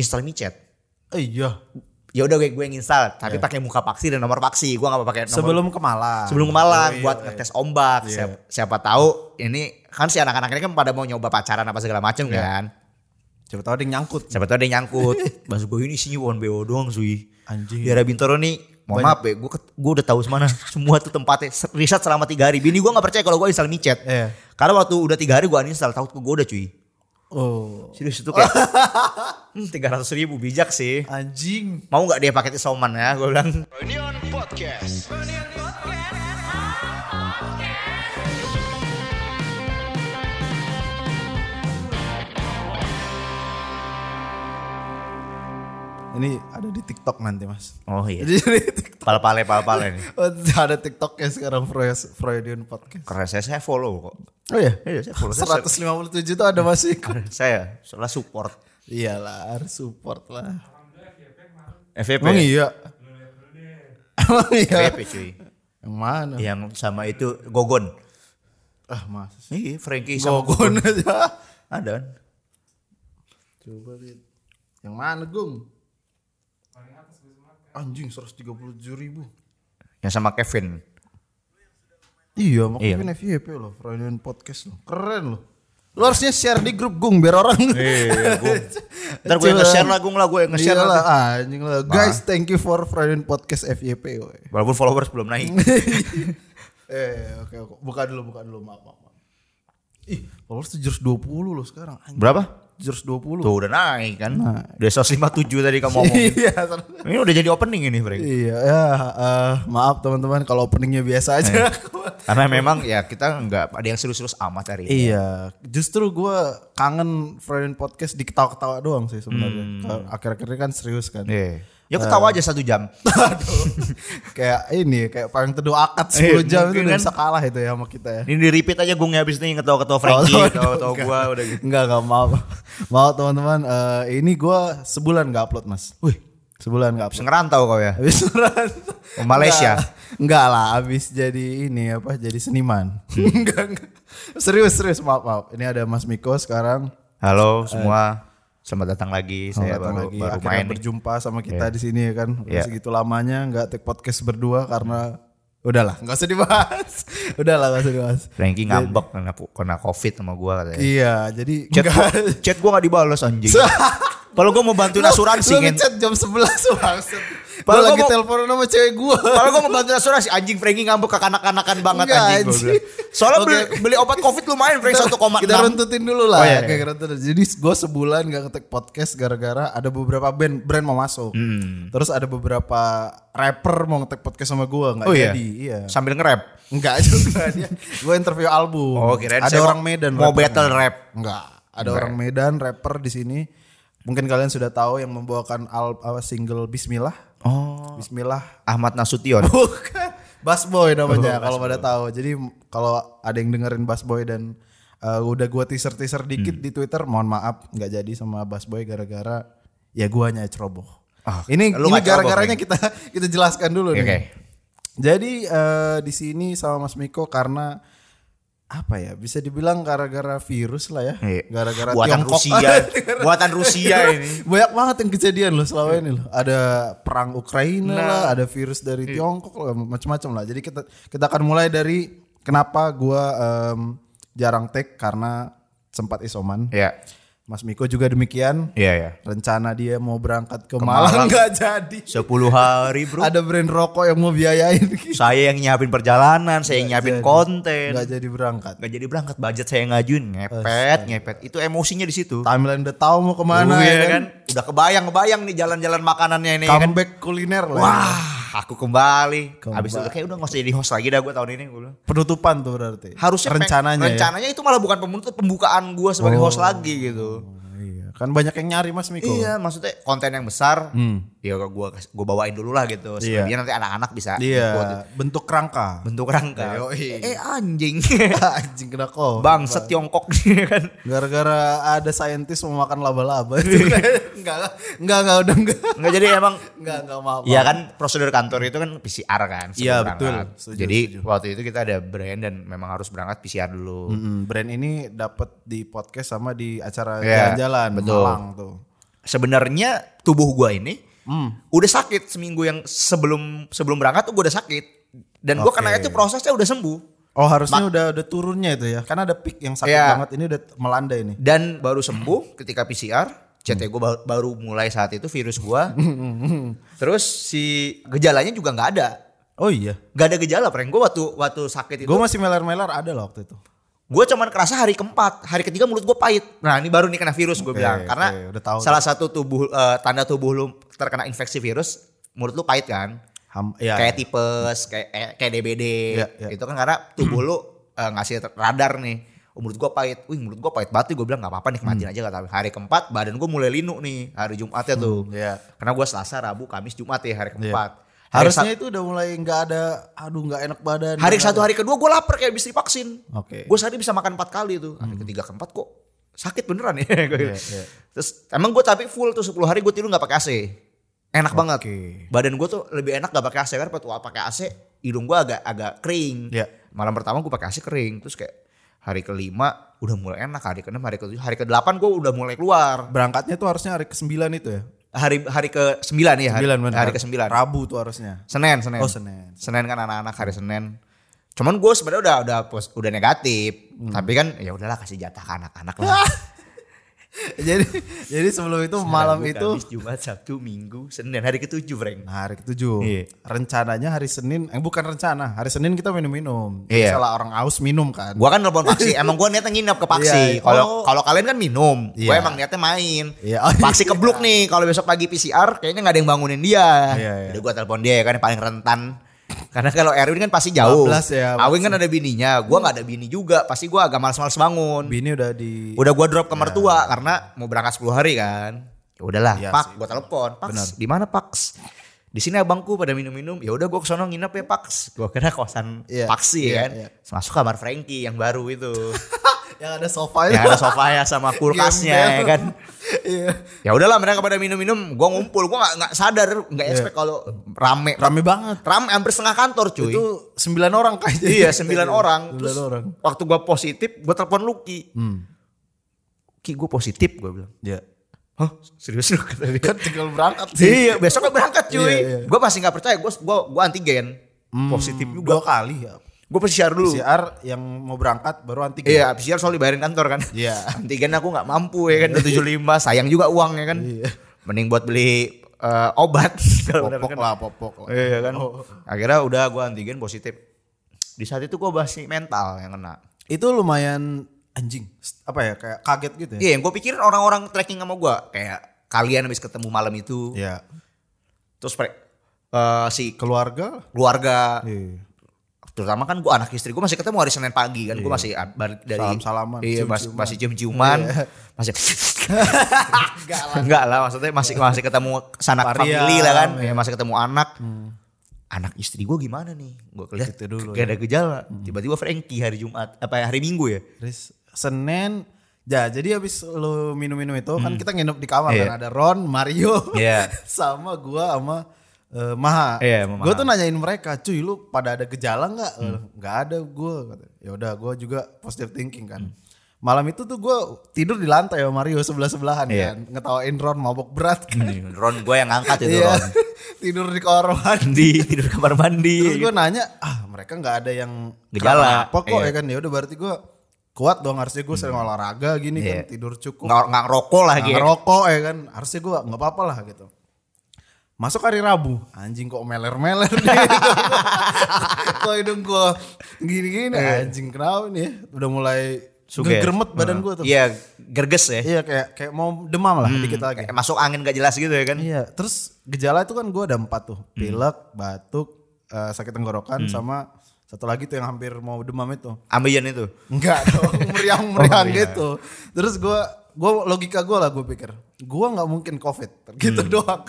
install micet. Eh, iya. Ya udah gue gue yang install, tapi pakai muka paksi dan nomor paksi. Gue nggak pakai nomor Sebelum ke Malang. sebelum ke Malang Oh, iya, buat iya. ngetes ombak. Iya. Siapa, siapa tahu ini kan si anak-anak ini kan pada mau nyoba pacaran apa segala macam Iya. kan. Siapa tahu ada yang nyangkut. Siapa tahu ada yang nyangkut. Bahasa gue ini isinya one BO doang sui. Anjing. Daerah Bintoro nih, mohon maaf ya, gue, gue udah tahu semana semua tuh tempatnya. Riset selama tiga hari. Bini gue gak percaya kalau gue install micet. Iya. Karena waktu udah tiga hari gue uninstall, takut gue udah cuy. Oh. Serius itu kayak hmm, 300 ribu bijak sih. Anjing. Mau nggak dia pakai isoman ya? Gue bilang. Reunion Podcast. Ini ada di TikTok nanti, Mas. Oh iya. Jadi di TikTok. Pal-pale, pal-pale nih. Oh, ada TikToknya sekarang Freud- Freudian Podcast. Karena saya, saya follow kok. Oh iya. Iya, saya follow. Saya, 157 tuh ada masih ikut. saya soalnya support. Iyalah, harus support lah. FVP. Emang iya. Emang iya. FVP cuy. Yang mana? Yang sama itu Gogon. Ah, mas. Iya, Frankie sama Gogon aja. Ada kan? Coba lihat. Yang mana, Gung? Anjing 137 ribu. Yang sama Kevin. Iya, makanya FYP loh, Freudian Podcast loh. Keren loh. Lu harusnya share di grup Gung biar orang. Iya, Gung. Ntar gue nge-share lah, Gung lah. Gue yang nge-share Iyalah, lah. anjing lah. Guys, thank you for Freudian Podcast FYP. woy. Walaupun followers belum naik. eh, oke oke. Buka dulu, buka dulu. Maaf, maaf. maaf. Ih, followers 720 loh sekarang. Anjing. Berapa? 720. Tuh udah naik kan. Udah 157 tadi kamu ngomong. Iya, Ini udah jadi opening ini, Frank. Iya, ya eh, maaf teman-teman kalau openingnya biasa aja. Karena memang ya kita nggak ada yang serius-serius amat hari ini. iya, justru gue kangen Freudian Podcast di ketawa-ketawa doang sih sebenarnya. Kalau Akhir-akhir ini kan serius kan. Iya. Ya ketawa aja satu jam. Kayak ini kayak paling teduh akad 10 Iya, jam itu udah kan. bisa kalah itu ya sama kita ya. Ini di repeat aja gue habis nih ketawa-ketawa Frankie, ketawa-ketawa gue udah gitu. Enggak, enggak mau. Mau teman-teman, eh, ini gue sebulan gak upload mas. Wih, Sebulan gak upload. ngerantau kau ya. Habis Ke Malaysia. Enggak, enggak lah, habis jadi ini apa? Jadi seniman. Hmm. enggak, enggak. Serius, serius, maaf, maaf. Ini ada Mas Miko sekarang. Halo semua, selamat datang lagi. Saya Datang baru, lagi baru akhirnya main. nih. berjumpa sama kita di sini ya kan. Udah Iya. Segitu lamanya nggak take podcast berdua karena udahlah, nggak usah dibahas. udahlah, nggak usah dibahas. Frankie ngambek karena, kena covid sama gue katanya. Iya, jadi Chat gua, chat gue gak dibalas anjing. Kalau gue mau bantuin asuransi Lu kan. ngechat jam 11 maksud. Padahal Padahal lagi telepon sama cewek gua. Kalau gue mau bantuin asuransi anjing Frankie ngambek ke kanak-kanakan banget Enggak, anjing. anjing. Soalnya Oke. beli, beli obat covid lumayan Frank 1,6. Kita runtutin dulu lah. Oh, iya, Kayak runtutin. Jadi gue sebulan gak ngetek podcast gara-gara ada beberapa band brand mau masuk. Hmm. Terus ada beberapa rapper mau ngetek podcast sama gue nggak Oh iya? jadi. Iya. Sambil nge-rap. Enggak juga dia. Gue interview album. Oh, kirain ada orang Medan. mau battle rap. Enggak. Ada orang Medan rapper di sini. Mungkin kalian sudah tahu yang membawakan al single Bismillah. Oh. Bismillah. Ahmad Nasution. Bukan. Bass Boy namanya Oh, kalau pada tahu. Jadi kalau ada yang dengerin Bass Boy dan uh, udah gua teaser-teaser dikit Hmm. di Twitter, mohon maaf nggak jadi sama Bass Boy gara-gara ya guanya ceroboh. Ah, ini lu ini gara-garanya kita kita jelaskan dulu Oke. nih. Jadi eh, di sini sama Mas Miko karena apa ya bisa dibilang gara-gara virus lah ya, Iya. gara-gara Buatan Tiongkok. Rusia. Buatan Rusia ini. Banyak banget yang kejadian loh selama ini loh. Ada perang Ukraina Nah. lah, ada virus dari Tiongkok lah, macam-macam lah. Jadi kita kita akan mulai dari kenapa gua em, jarang take karena sempat isoman. Iya. Mas Miko juga demikian. Iya ya. Rencana dia mau berangkat ke, Malang. Malang nggak jadi. 10 hari bro. Ada brand rokok yang mau biayain. Saya yang nyiapin perjalanan, saya yang nyiapin konten. Nggak jadi berangkat. Gak jadi berangkat, budget saya ngajuin, ngepet, ngepet. Itu emosinya di situ. Timeline udah tahu mau ke mana Uh, ya kan. kan? Udah kebayang, kebayang nih jalan-jalan makanannya ini ya kan. Comeback kuliner lah. ya. Wah, aku kembali. Kembali. Habis itu kayak udah gak usah jadi host lagi dah gue tahun ini bilang. Penutupan tuh berarti. Harusnya peng- rencananya. ya? rencananya itu malah bukan penutup pembukaan gue sebagai host lagi gitu. Iya, kan banyak yang nyari Mas Miko. Iya, maksudnya konten yang besar, ya gue gua bawain dulu lah gitu. Iya. Selebihnya nanti anak-anak bisa Iya, ikut. bentuk kerangka. bentuk rangka. Yoi. Eh anjing, Anjing kena kok. bang Tiongkok kan. Gara-gara ada saintis mau makan laba-laba enggak enggak enggak udah enggak. Nggak jadi emang Enggak enggak maaf. Iya kan prosedur kantor itu kan PCR kan. Iya, betul. Setuju, Jadi waktu itu kita ada brand dan memang harus berangkat PCR dulu. Mm-mm, brand ini dapat di podcast sama di acara Iya, jalan-jalan betul. Malang tuh. sebenarnya tubuh gua ini Hmm. udah sakit seminggu yang sebelum sebelum berangkat tuh gue udah sakit dan gue Oke. kena itu prosesnya udah sembuh Oh harusnya udah udah turunnya itu ya. Karena ada peak yang sakit Iya. banget ini udah melandai nih. dan baru sembuh ketika PCR CT gue baru, baru mulai saat itu virus gua terus si gejalanya juga nggak ada Oh iya. nggak ada gejala prank gue waktu waktu sakit itu Gue masih meler-meler ada loh waktu itu. Gue cuman kerasa hari keempat hari ketiga mulut gue pahit. Nah ini baru nih kena virus gue Oke, bilang. karena oke, udah tahu salah satu tubuh eh, tanda tubuh lu terkena infeksi virus mulut lu pahit kan? Ham, ya. kayak tipes kayak eh, kayak DBD Iya, iya. itu kan? Karena tubuh lu eh, ngasih radar nih. Oh, mulut gua pahit. Wih mulut gua pahit banget gue bilang nggak apa-apa nikmatin aja kata hari keempat badan gue mulai linu nih hari Jumatnya tuh. Iya. karena gua Selasa Rabu Kamis Jumat ya hari keempat Harusnya itu udah mulai nggak ada, aduh nggak enak badan. hari satu hari kedua gue lapar kayak habis divaksin Oke. gue sehari bisa makan empat kali tuh hari ketiga keempat kok sakit beneran ya Iya, gitu. iya. terus emang gue tapi full tuh 10 hari gue tidur nggak pakai AC enak banget Oke. badan gue tuh lebih enak gak pakai AC karena waktu pakai AC hidung gue agak agak kering Iya. malam pertama gue pakai AC kering terus kayak hari kelima udah mulai enak hari keenam hari ketujuh hari ke delapan gue udah mulai keluar Berangkatnya tuh harusnya hari ke-9 itu ya. Hari hari ke sembilan ya hari, 9 bener. hari ke sembilan Rabu tuh harusnya. Senin Senin Oh, Senin. Senin kan anak-anak hari Senin cuman gue sebenarnya udah udah udah negatif Hmm. tapi kan ya udahlah kasih jatah ke anak-anak lah jadi jadi sebelum itu malam Rabu, itu Kamis, Jumat Sabtu Minggu Senin hari ketujuh Frank Nah, hari ketujuh. Iya. Rencananya hari Senin, eh bukan rencana, hari Senin kita minum-minum. Iya. Salah orang aus minum kan. Gua kan telepon Paksi, emang gua niatnya nginep ke Paksi. Iya, Kalau oh. kalau kalian kan minum, gua Iya. emang niatnya main. Iya, oh, Paksi iya. kebluk nih, kalau besok pagi PCR kayaknya nggak ada yang bangunin dia. Iya, iya. Udah gua telepon dia ya kan yang paling rentan. Karena kalau Erwin kan pasti jauh. 14 ya, Awin kan ada bininya, gua nggak ada bini juga. Pasti gua agak males-males bangun. Bini udah di Udah gua drop ke mertua karena mau berangkat 10 hari kan. Ya udahlah, Iya Pak, sih. gua telepon. Paks, di mana Paks? Di sini abangku pada minum-minum. Ya udah gua kesono nginep ya Paks. Gua kira kosan Iya, Paksi iya, kan. iya. Masuk kamar Frankie yang baru itu. yang ada sofa ya ada sofanya sama kulkasnya ya Gembel. kan. Iya. Ya udahlah mereka pada minum-minum, gua ngumpul, gua nggak nggak sadar, nggak expect kalau rame. Iya. Rame banget. Rame hampir setengah kantor cuy. Itu sembilan orang kayaknya. Iya sembilan orang. Sembilan orang. waktu gua positif, gua telepon Lucky. Hmm. Ki gua positif gua bilang. Ya. Hah serius lu kata dia. Kan tinggal berangkat sih. Iya besok kan berangkat cuy. Iya, iya. Gua masih nggak percaya, gua gua gua antigen. Hmm, Positif juga. Dua kali ya. Gua PCR dulu. PCR yang mau berangkat baru antigen. Iya, PCR soal dibayarin kantor kan. Iya. Antigen aku nggak mampu ya kan, 75 sayang juga uang ya kan. Iya. Mending buat beli eh, obat Popok kan. lah, popok lah. Iya kan. Oh. Akhirnya udah gua antigen positif. Di saat itu gua masih mental yang kena. Itu lumayan anjing. Apa ya kayak kaget gitu ya. Iya, yang gue pikirin orang-orang tracking sama gua kayak kalian habis ketemu malam itu. Iya. Terus eh, si Keluarga. keluarga Iya. Terutama kan gua anak istri gua masih ketemu hari Senin pagi kan gua masih ab- balik dari Salam-salaman, iya mas- cium-ciuman. masih cium-ciuman masih enggak lah. Maksudnya masih masih ketemu sanak family lah kan. Iya. ya, masih ketemu anak. Anak istri gua gimana nih? Gua lihat Itu dulu, kayak ada gejala. Tiba-tiba Frankie hari Jumat apa ya, hari Minggu ya? Terus Senin Ya jadi habis lu minum-minum itu kan kita nginep di kamar Iya. kan ada Ron, Mario, Iya. sama gua sama eh, Maha. Iya, Maha. tuh nanyain mereka, cuy lu pada ada gejala nggak? Eh, Nggak ada gua. kata. Ya udah gua juga positive thinking kan. Malam itu tuh gua tidur di lantai sama Mario sebelah sebelahan Iya. kan, ngetawain Ron mabok berat kan. Nih, Ron gua yang ngangkat itu Iya. Ron tidur di kamar mandi. di tidur kamar mandi Terus gue nanya, ah mereka nggak ada yang Gejala. Apa kok Iya. ya kan? Ya udah berarti gue kuat dong harusnya gue sering olahraga gini Iya. kan tidur cukup. nggak ngerokok lah gitu ngerokok ya kan harusnya gue nggak apa-apa lah gitu masuk hari Rabu. Anjing kok meler-meler nih. Kok hidung gue gini-gini? Anjing kenapa nih? Ya? udah mulai Suge. gemet badan gue tuh. Iya gerges ya. Iya kayak kayak mau demam lah dikit lagi. Kayak masuk angin gak jelas gitu ya kan? Iya terus gejala itu kan gue ada empat tuh. Pilek batuk eh, sakit tenggorokan sama satu lagi tuh yang hampir mau demam itu. Ambeien itu? Enggak dong, meriang-meriang Oh, gitu. Terus gua gua logika gua lah gue pikir, gua nggak mungkin covid gitu Hmm. doang.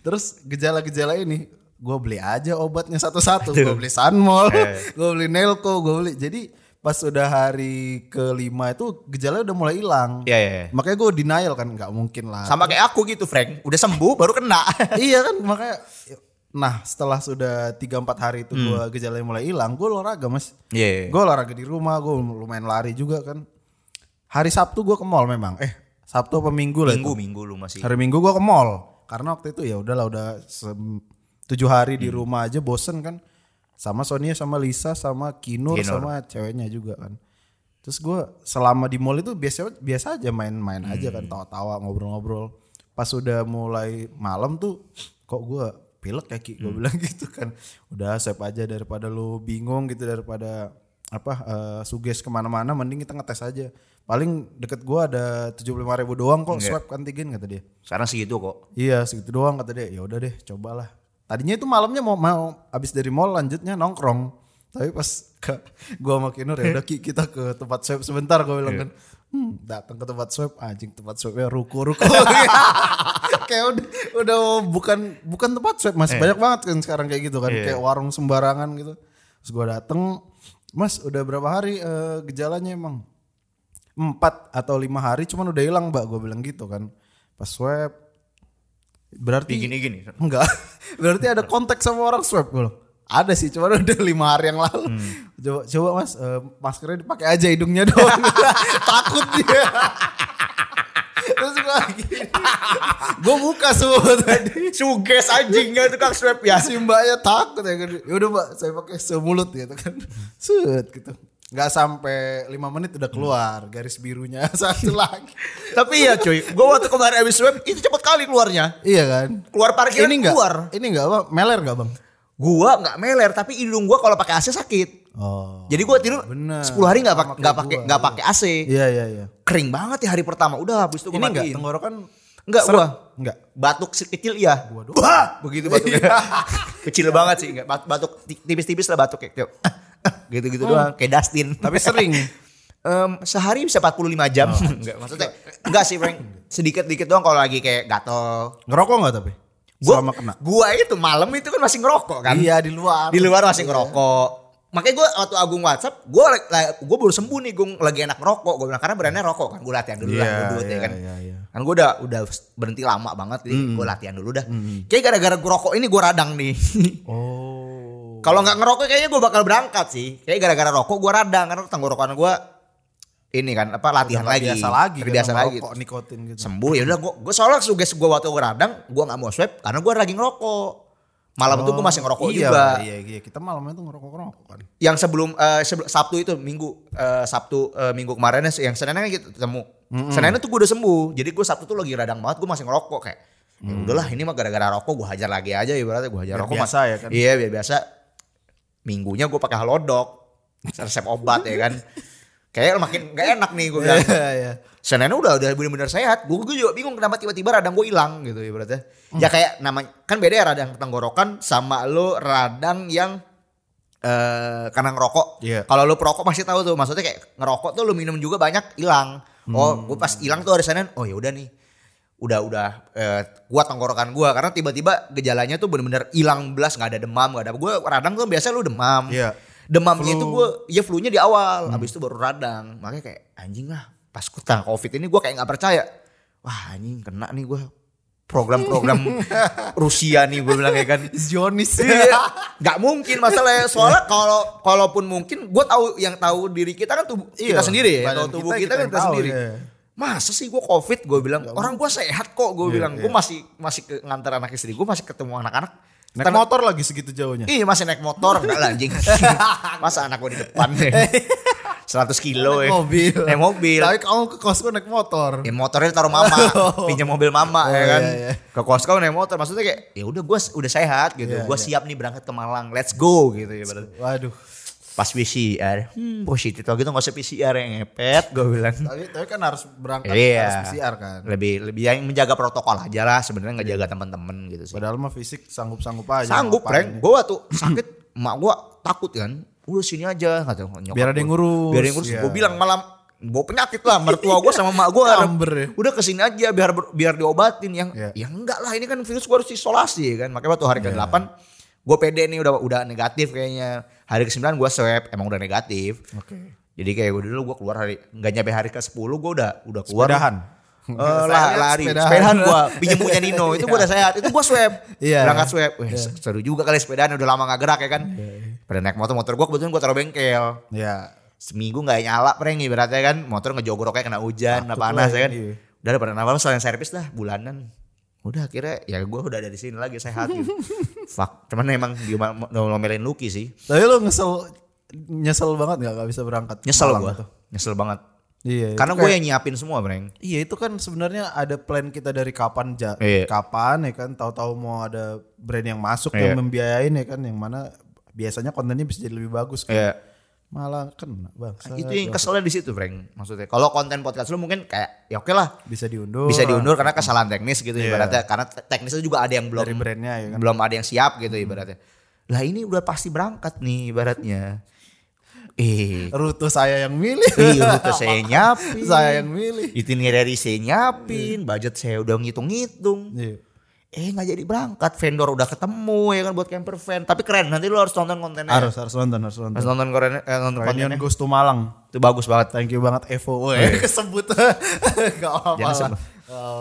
Terus gejala-gejala ini gua beli aja obatnya satu-satu. Gua beli Sunmol, Eh. gua beli Nelco, gua beli. Jadi pas udah hari kelima itu gejala udah mulai hilang. Iya, iya, iya. Makanya gue denial kan nggak mungkin lah. sama kayak aku gitu Frank udah sembuh baru kena iya kan makanya. Nah setelah sudah 3-4 hari itu Hmm. gua gejalanya mulai hilang, gue olahraga mas. Iya. Gue olahraga di rumah, gue lumayan lari juga kan. Hari Sabtu gue ke mall memang. Eh, Sabtu apa Minggu lah Minggu itu. minggu lu masih. Hari Minggu gua ke mall karena waktu itu ya udahlah udah tujuh hari di rumah aja bosen kan. Sama Sonia sama Lisa sama Kinur, Kinur. sama ceweknya juga kan. Terus gua selama di mall itu biasa biasa aja main-main aja kan tawa-tawa ngobrol-ngobrol. Pas udah mulai malam tuh kok gua pilek ya Ki gue bilang gitu kan udah swipe aja daripada lu bingung gitu daripada apa eh, suges ke mana-mana mending kita ngetes aja paling deket gua ada tujuh puluh ribu doang kok swab antigen kata dia. Sekarang segitu kok. iya segitu doang kata dia. Ya udah deh cobalah. Tadinya itu malamnya mau mau abis dari mall lanjutnya nongkrong. Tapi pas ke gua sama Kinur ya udah Ki, kita ke tempat swab sebentar gue bilang kan. Hmm, datang ke tempat swab. Anjing tempat swabnya ruko ruko. Kayak udah udah bukan bukan tempat swab mas banyak banget kan sekarang kayak gitu kan. Kayak warung sembarangan gitu. Terus gua dateng mas udah berapa hari eh, gejalanya emang empat atau lima hari cuman udah hilang mbak. Gue bilang gitu kan. Pas swab berarti Gini-gini. enggak. Berarti ada kontak sama orang swab? Gue ada sih cuman udah lima hari yang lalu. Coba coba mas eh, maskernya dipakai aja hidungnya doang. Takut dia. Terus gue gue buka semua tadi. Suges anjing nggak tukang swab ya. si mbaknya takut ya. Kan yaudah mbak saya pakai semulut gitu kan. Set gitu nggak sampai lima menit udah keluar garis birunya satu lagi Tapi ya cuy, gue waktu kemarin abis swab itu cepet kali keluarnya. iya kan Keluar parkiran ini enggak keluar. ini enggak apa meler enggak bang Gua nggak meler tapi hidung gua kalau pakai AC sakit. oh Jadi gua tidur Bener. 10 hari nggak pakai nggak pakai gua, nggak pakai AC. iya iya iya Kering banget ya hari pertama. Udah habis itu gua ini enggak tenggorokan Enggak gua. enggak Batuk si- kecil iya. Bah! Begitu batuknya. kecil banget sih, enggak bat- batuk ti- tipis-tipis lah batuk kayak gitu. Gitu-gitu doang kayak Dustin. tapi sering Em, sehari bisa 45 jam. enggak, maksudnya enggak sih, Frank. Sedikit-dikit doang kalau lagi kayak gatel. ngerokok enggak tapi Gua, selama kena gua itu malam itu kan masih ngerokok kan. iya di luar Di luar masih ngerokok. Makanya gue waktu Agung WhatsApp, gue gue baru sembuh nih, gue lagi enak ngerokok. Gue bilang karena berani rokok kan, gue latihan dulu lah, Iya, gue duit ya iya, kan. iya, iya. Kan gue udah udah berhenti lama banget, jadi gue latihan dulu dah. Kayak gara-gara gue rokok ini gue radang nih. oh Kalau nggak ngerokok kayaknya gue bakal berangkat sih. Kayak gara-gara rokok gue radang karena tenggorokan gue ini kan apa latihan Udah lagi, biasa lagi terbiasa kan, lagi. ngerokok, nikotin gitu Sembuh ya udah gue gue soalnya suges gue waktu gue radang, gue nggak mau swab karena gue lagi ngerokok. Malam itu gue masih ngerokok iya, juga. iya iya kita malamnya tuh ngerokok ngerokok kan yang sebelum eh, sebelum Sabtu itu minggu eh, Sabtu eh, minggu kemarin yang Seninnya kan gitu ketemu. Seninnya tuh gue udah sembuh. Jadi gue Sabtu tuh lagi radang banget gue masih ngerokok kayak. Ya udahlah ini mah gara-gara rokok gue hajar lagi aja ibaratnya gue hajar Biar rokok biasa mah. ya kan? Iya biar biasa. Minggunya gue pakai halodoc resep obat ya kan. Kayak makin gak enak nih gue bilang. iya iya Seninnya udah udah bener-bener sehat. Gue juga bingung kenapa tiba-tiba radang gue hilang gitu ibaratnya. Hmm. Ya kayak namanya kan beda ya radang tenggorokan sama lo radang yang eh karena ngerokok. Iya. Kalau lo perokok masih tahu tuh maksudnya kayak ngerokok tuh lo minum juga banyak hilang. Oh, Hmm. gue pas hilang tuh hari Senin, oh ya udah nih. Udah udah eh, kuat tenggorokan gue karena tiba-tiba gejalanya tuh bener-bener hilang belas nggak ada demam nggak ada gue radang tuh biasa lo demam. Iya. Demamnya itu Flu. gue ya flu-nya di awal, habis itu baru radang. Makanya kayak anjing lah pas kena covid ini gue kayak nggak percaya. Wah anjing kena nih gue program-program Rusia nih gue bilang kayak kan. Zionis Iya, nggak mungkin masalahnya. Soalnya kalau kalaupun mungkin, gue tahu yang tahu diri kita kan tubuh kita Iya, sendiri ya. Tahu tubuh kita, kita, kita kan kita tahu, sendiri. iya. Masa sih gue covid? Gue bilang orang gue sehat kok. Gue Iya, bilang gue masih masih ke ngantar anak istri gue masih ketemu anak-anak. naik Karena- motor lagi segitu jauhnya Iya masih naik motor enggak lah anjing. Masa anak gue di depan deh. 100 kilo naik ya. mobil Naik mobil. tapi kamu ke Costco naik motor Ya motornya taruh mama, pinjam mobil mama Oh, ya kan. iya, iya. Ke Costco naik motor maksudnya kayak ya udah gue udah sehat gitu. Iya, gue iya. siap nih berangkat ke Malang. Let's go gitu ya berarti. waduh Pas PCR, hmm, positif kalau gitu gak usah PCR yang ngepet gue bilang. tapi tapi kan harus berangkat Iya. harus PCR kan Lebih lebih yang menjaga protokol aja lah sebenarnya nggak jaga teman-teman gitu sih. padahal mah fisik sanggup sanggup aja Sanggup. Prank. Gue waktu sakit, emak gue takut kan. Udah sini aja, kata nyokap Biar ada yang ngurus, Biar ada yang ngurus. iya. Gue bilang malam, bawa penyakit lah. Mertua gue sama emak gue. Ya. Udah ke sini aja biar biar diobatin. Yang Iya. ya enggak lah, ini kan virus gue harus isolasi ya kan. Makanya waktu hari ke-8, gue pede nih udah udah negatif kayaknya. Hari ke-9 gue swab, emang udah negatif. oke Jadi kayak gue dulu gue keluar hari, nggak nyampe hari ke-10 gue udah udah keluar. Sepedahan? Lah, lihat lari, sepedahan. sepedahan gua pinjem punya Nino, itu gua udah sehat, itu gua swab, Iya. berangkat swab, Wih, seru juga kali sepedaan udah lama gak gerak ya kan, pada naik motor, motor gua kebetulan gua taruh bengkel, ya seminggu nggak nyala prank ibaratnya kan, motor ngejogroknya kena hujan, apa panas ya kan, iya. Udah ada pernah apa soal yang servis lah bulanan. Udah akhirnya ya gue udah ada di sini lagi sehat gitu. Fuck. Cuman emang dia ngomelin Lucky sih. Tapi lu ngesel nyesel banget gak, gak bisa berangkat Nyesel gue. Nyesel banget. Iya. Karena gue yang nyiapin semua, Breng. Iya itu kan sebenarnya ada plan kita dari kapan ja, Iya. kapan ya kan tahu-tahu mau ada brand yang masuk Iya. yang membiayain ya kan yang mana biasanya kontennya bisa jadi lebih bagus kan. Iya. Malah kena bang. Itu yang keselnya di situ, Breng. Maksudnya kalau konten podcast lu mungkin kayak ya oke lah. bisa diundur. Bisa diundur karena kesalahan teknis gitu Iya. ibaratnya. Karena te- teknisnya juga ada yang belum dari brandnya ya kan. belum ada yang siap gitu ibaratnya. Lah ini udah pasti berangkat nih ibaratnya. Eh, Rute saya yang milih. iya rute saya nyapin. saya yang milih. Itinerary saya nyapin, budget saya udah ngitung-ngitung. Iya. Eh nggak jadi berangkat, vendor udah ketemu ya kan buat camper van. Tapi keren, nanti lu harus nonton kontennya. Harus harus nonton harus nonton. Harus nonton keren, eh, nonton Reunion kontennya. Goes to Malang. Itu bagus banget. Thank you banget Evo. Woy. Kesebut. Gak apa-apa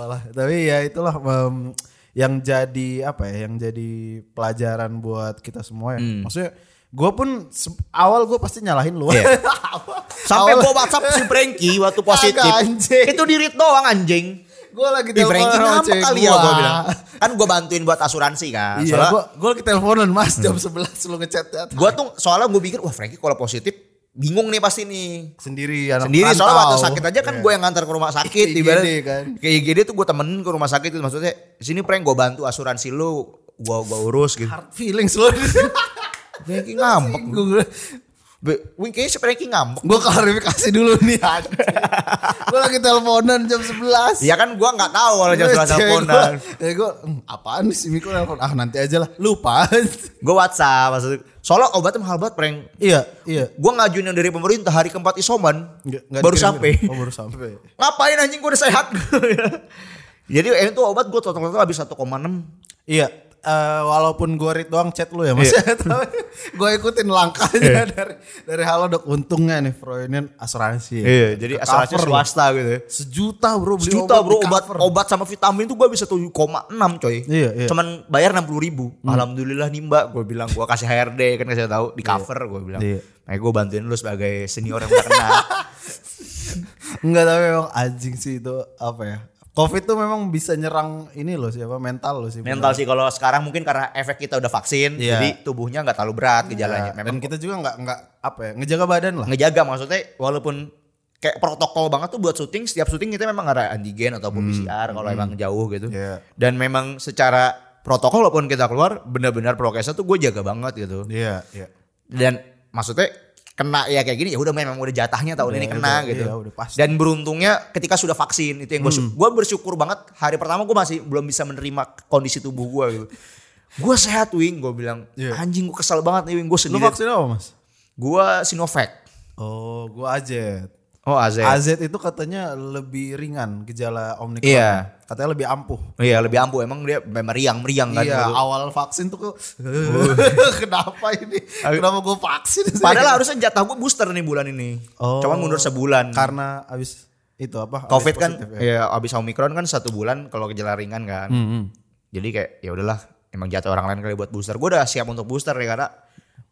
lah. Tapi ya itulah em, yang jadi apa ya? Yang jadi pelajaran buat kita semua ya. Maksudnya gue pun awal gue pasti nyalahin lu. Hmm. Iya. Sampai gua WhatsApp si Franky waktu positif. Itu dirit doang anjing. Gue lagi Di sama ngambek kali ya gua. gua bilang. Kan gua bantuin buat asuransi kan. Iya, Soalnya gue gue lagi teleponan mas jam 11 lu ngechat gua tuh soalnya gua pikir wah Franky kalau positif bingung nih pasti nih. sendiri anak Sendiri soalnya waktu sakit aja kan Iya. gue yang ngantar ke rumah sakit IGD kan. Ke IGD tuh gue temenin ke rumah sakit itu maksudnya sini prank gue bantu asuransi lu gua gua urus gitu. Hard feelings lu. Franky ngambek. gue Wih kayaknya si Franky ngambek. gue klarifikasi dulu nih gue lagi teleponan jam 11 Ya kan gua nggak tahu kalau jam sebelas teleponan. Ya gue, apaan nih si Miko nelfon? Ah nanti aja lah, lupa. Gue WhatsApp maksudnya. Soalnya obatnya mahal banget prank. iya, iya. Gue ngajuin yang dari pemerintah hari keempat isoman. Nggak baru sampai. Oh baru sampai. Ngapain anjing gue udah sehat. Jadi eh, itu obat gue total-total habis 1,6. Iya, eh, walaupun gue read doang chat lu ya mas. gue ikutin langkahnya dari dari halo dok. Untungnya nih Froynian asuransi. Iya, jadi Ke asuransi swasta gitu ya. Sejuta bro beli Sejuta bro di obat obat sama vitamin tuh gue bisa 7,6 coy. Iya, iya. Cuman bayar 60 ribu. Alhamdulillah nih mbak. Gue bilang gue kasih HRD kan kasih tahu di cover gue bilang. Iya. Makanya gue bantuin lu sebagai senior yang kena. Enggak tapi memang anjing sih itu apa ya? Covid tuh memang bisa nyerang ini loh siapa mental loh sih. Mental sih kalau sekarang mungkin karena efek kita udah vaksin. Iya. Jadi tubuhnya nggak terlalu berat gejalanya. Dan Memang kita juga nggak nggak apa ya ngejaga badan lah. ngejaga maksudnya walaupun kayak protokol banget tuh buat syuting setiap syuting kita memang ada antigen ataupun PCR kalau emang jauh gitu Iya. dan memang secara protokol walaupun kita keluar benar-benar prokesnya tuh gue jaga banget gitu Iya, iya. dan maksudnya kena ya kayak gini ya udah memang udah jatahnya tahun Udah, ini kena udah, gitu iya, udah pasti. dan beruntungnya ketika sudah vaksin itu yang gue gue bersyukur banget hari pertama gue masih belum bisa menerima kondisi tubuh gue gitu gue sehat wing gue bilang Iya. anjing gue kesel banget nih wing gue Lu sendiri vaksin apa mas? gue Sinovac Oh, gua AZ. Oh AZ AZ itu katanya lebih ringan gejala Omicron. Iya. Katanya lebih ampuh. Iya lebih ampuh emang dia meriang meriang kan. iya, gitu. awal vaksin tuh kok kenapa ini? Kenapa gua vaksin? sih? Padahal harusnya jatah gue booster nih bulan ini. Oh. Cuman mundur sebulan. karena abis itu apa? abis Covid kan ya? ya abis Omicron kan satu bulan kalau gejala ringan kan. Hmm, Jadi kayak ya udahlah emang jatah orang lain kali buat booster. Gue udah siap untuk booster ya karena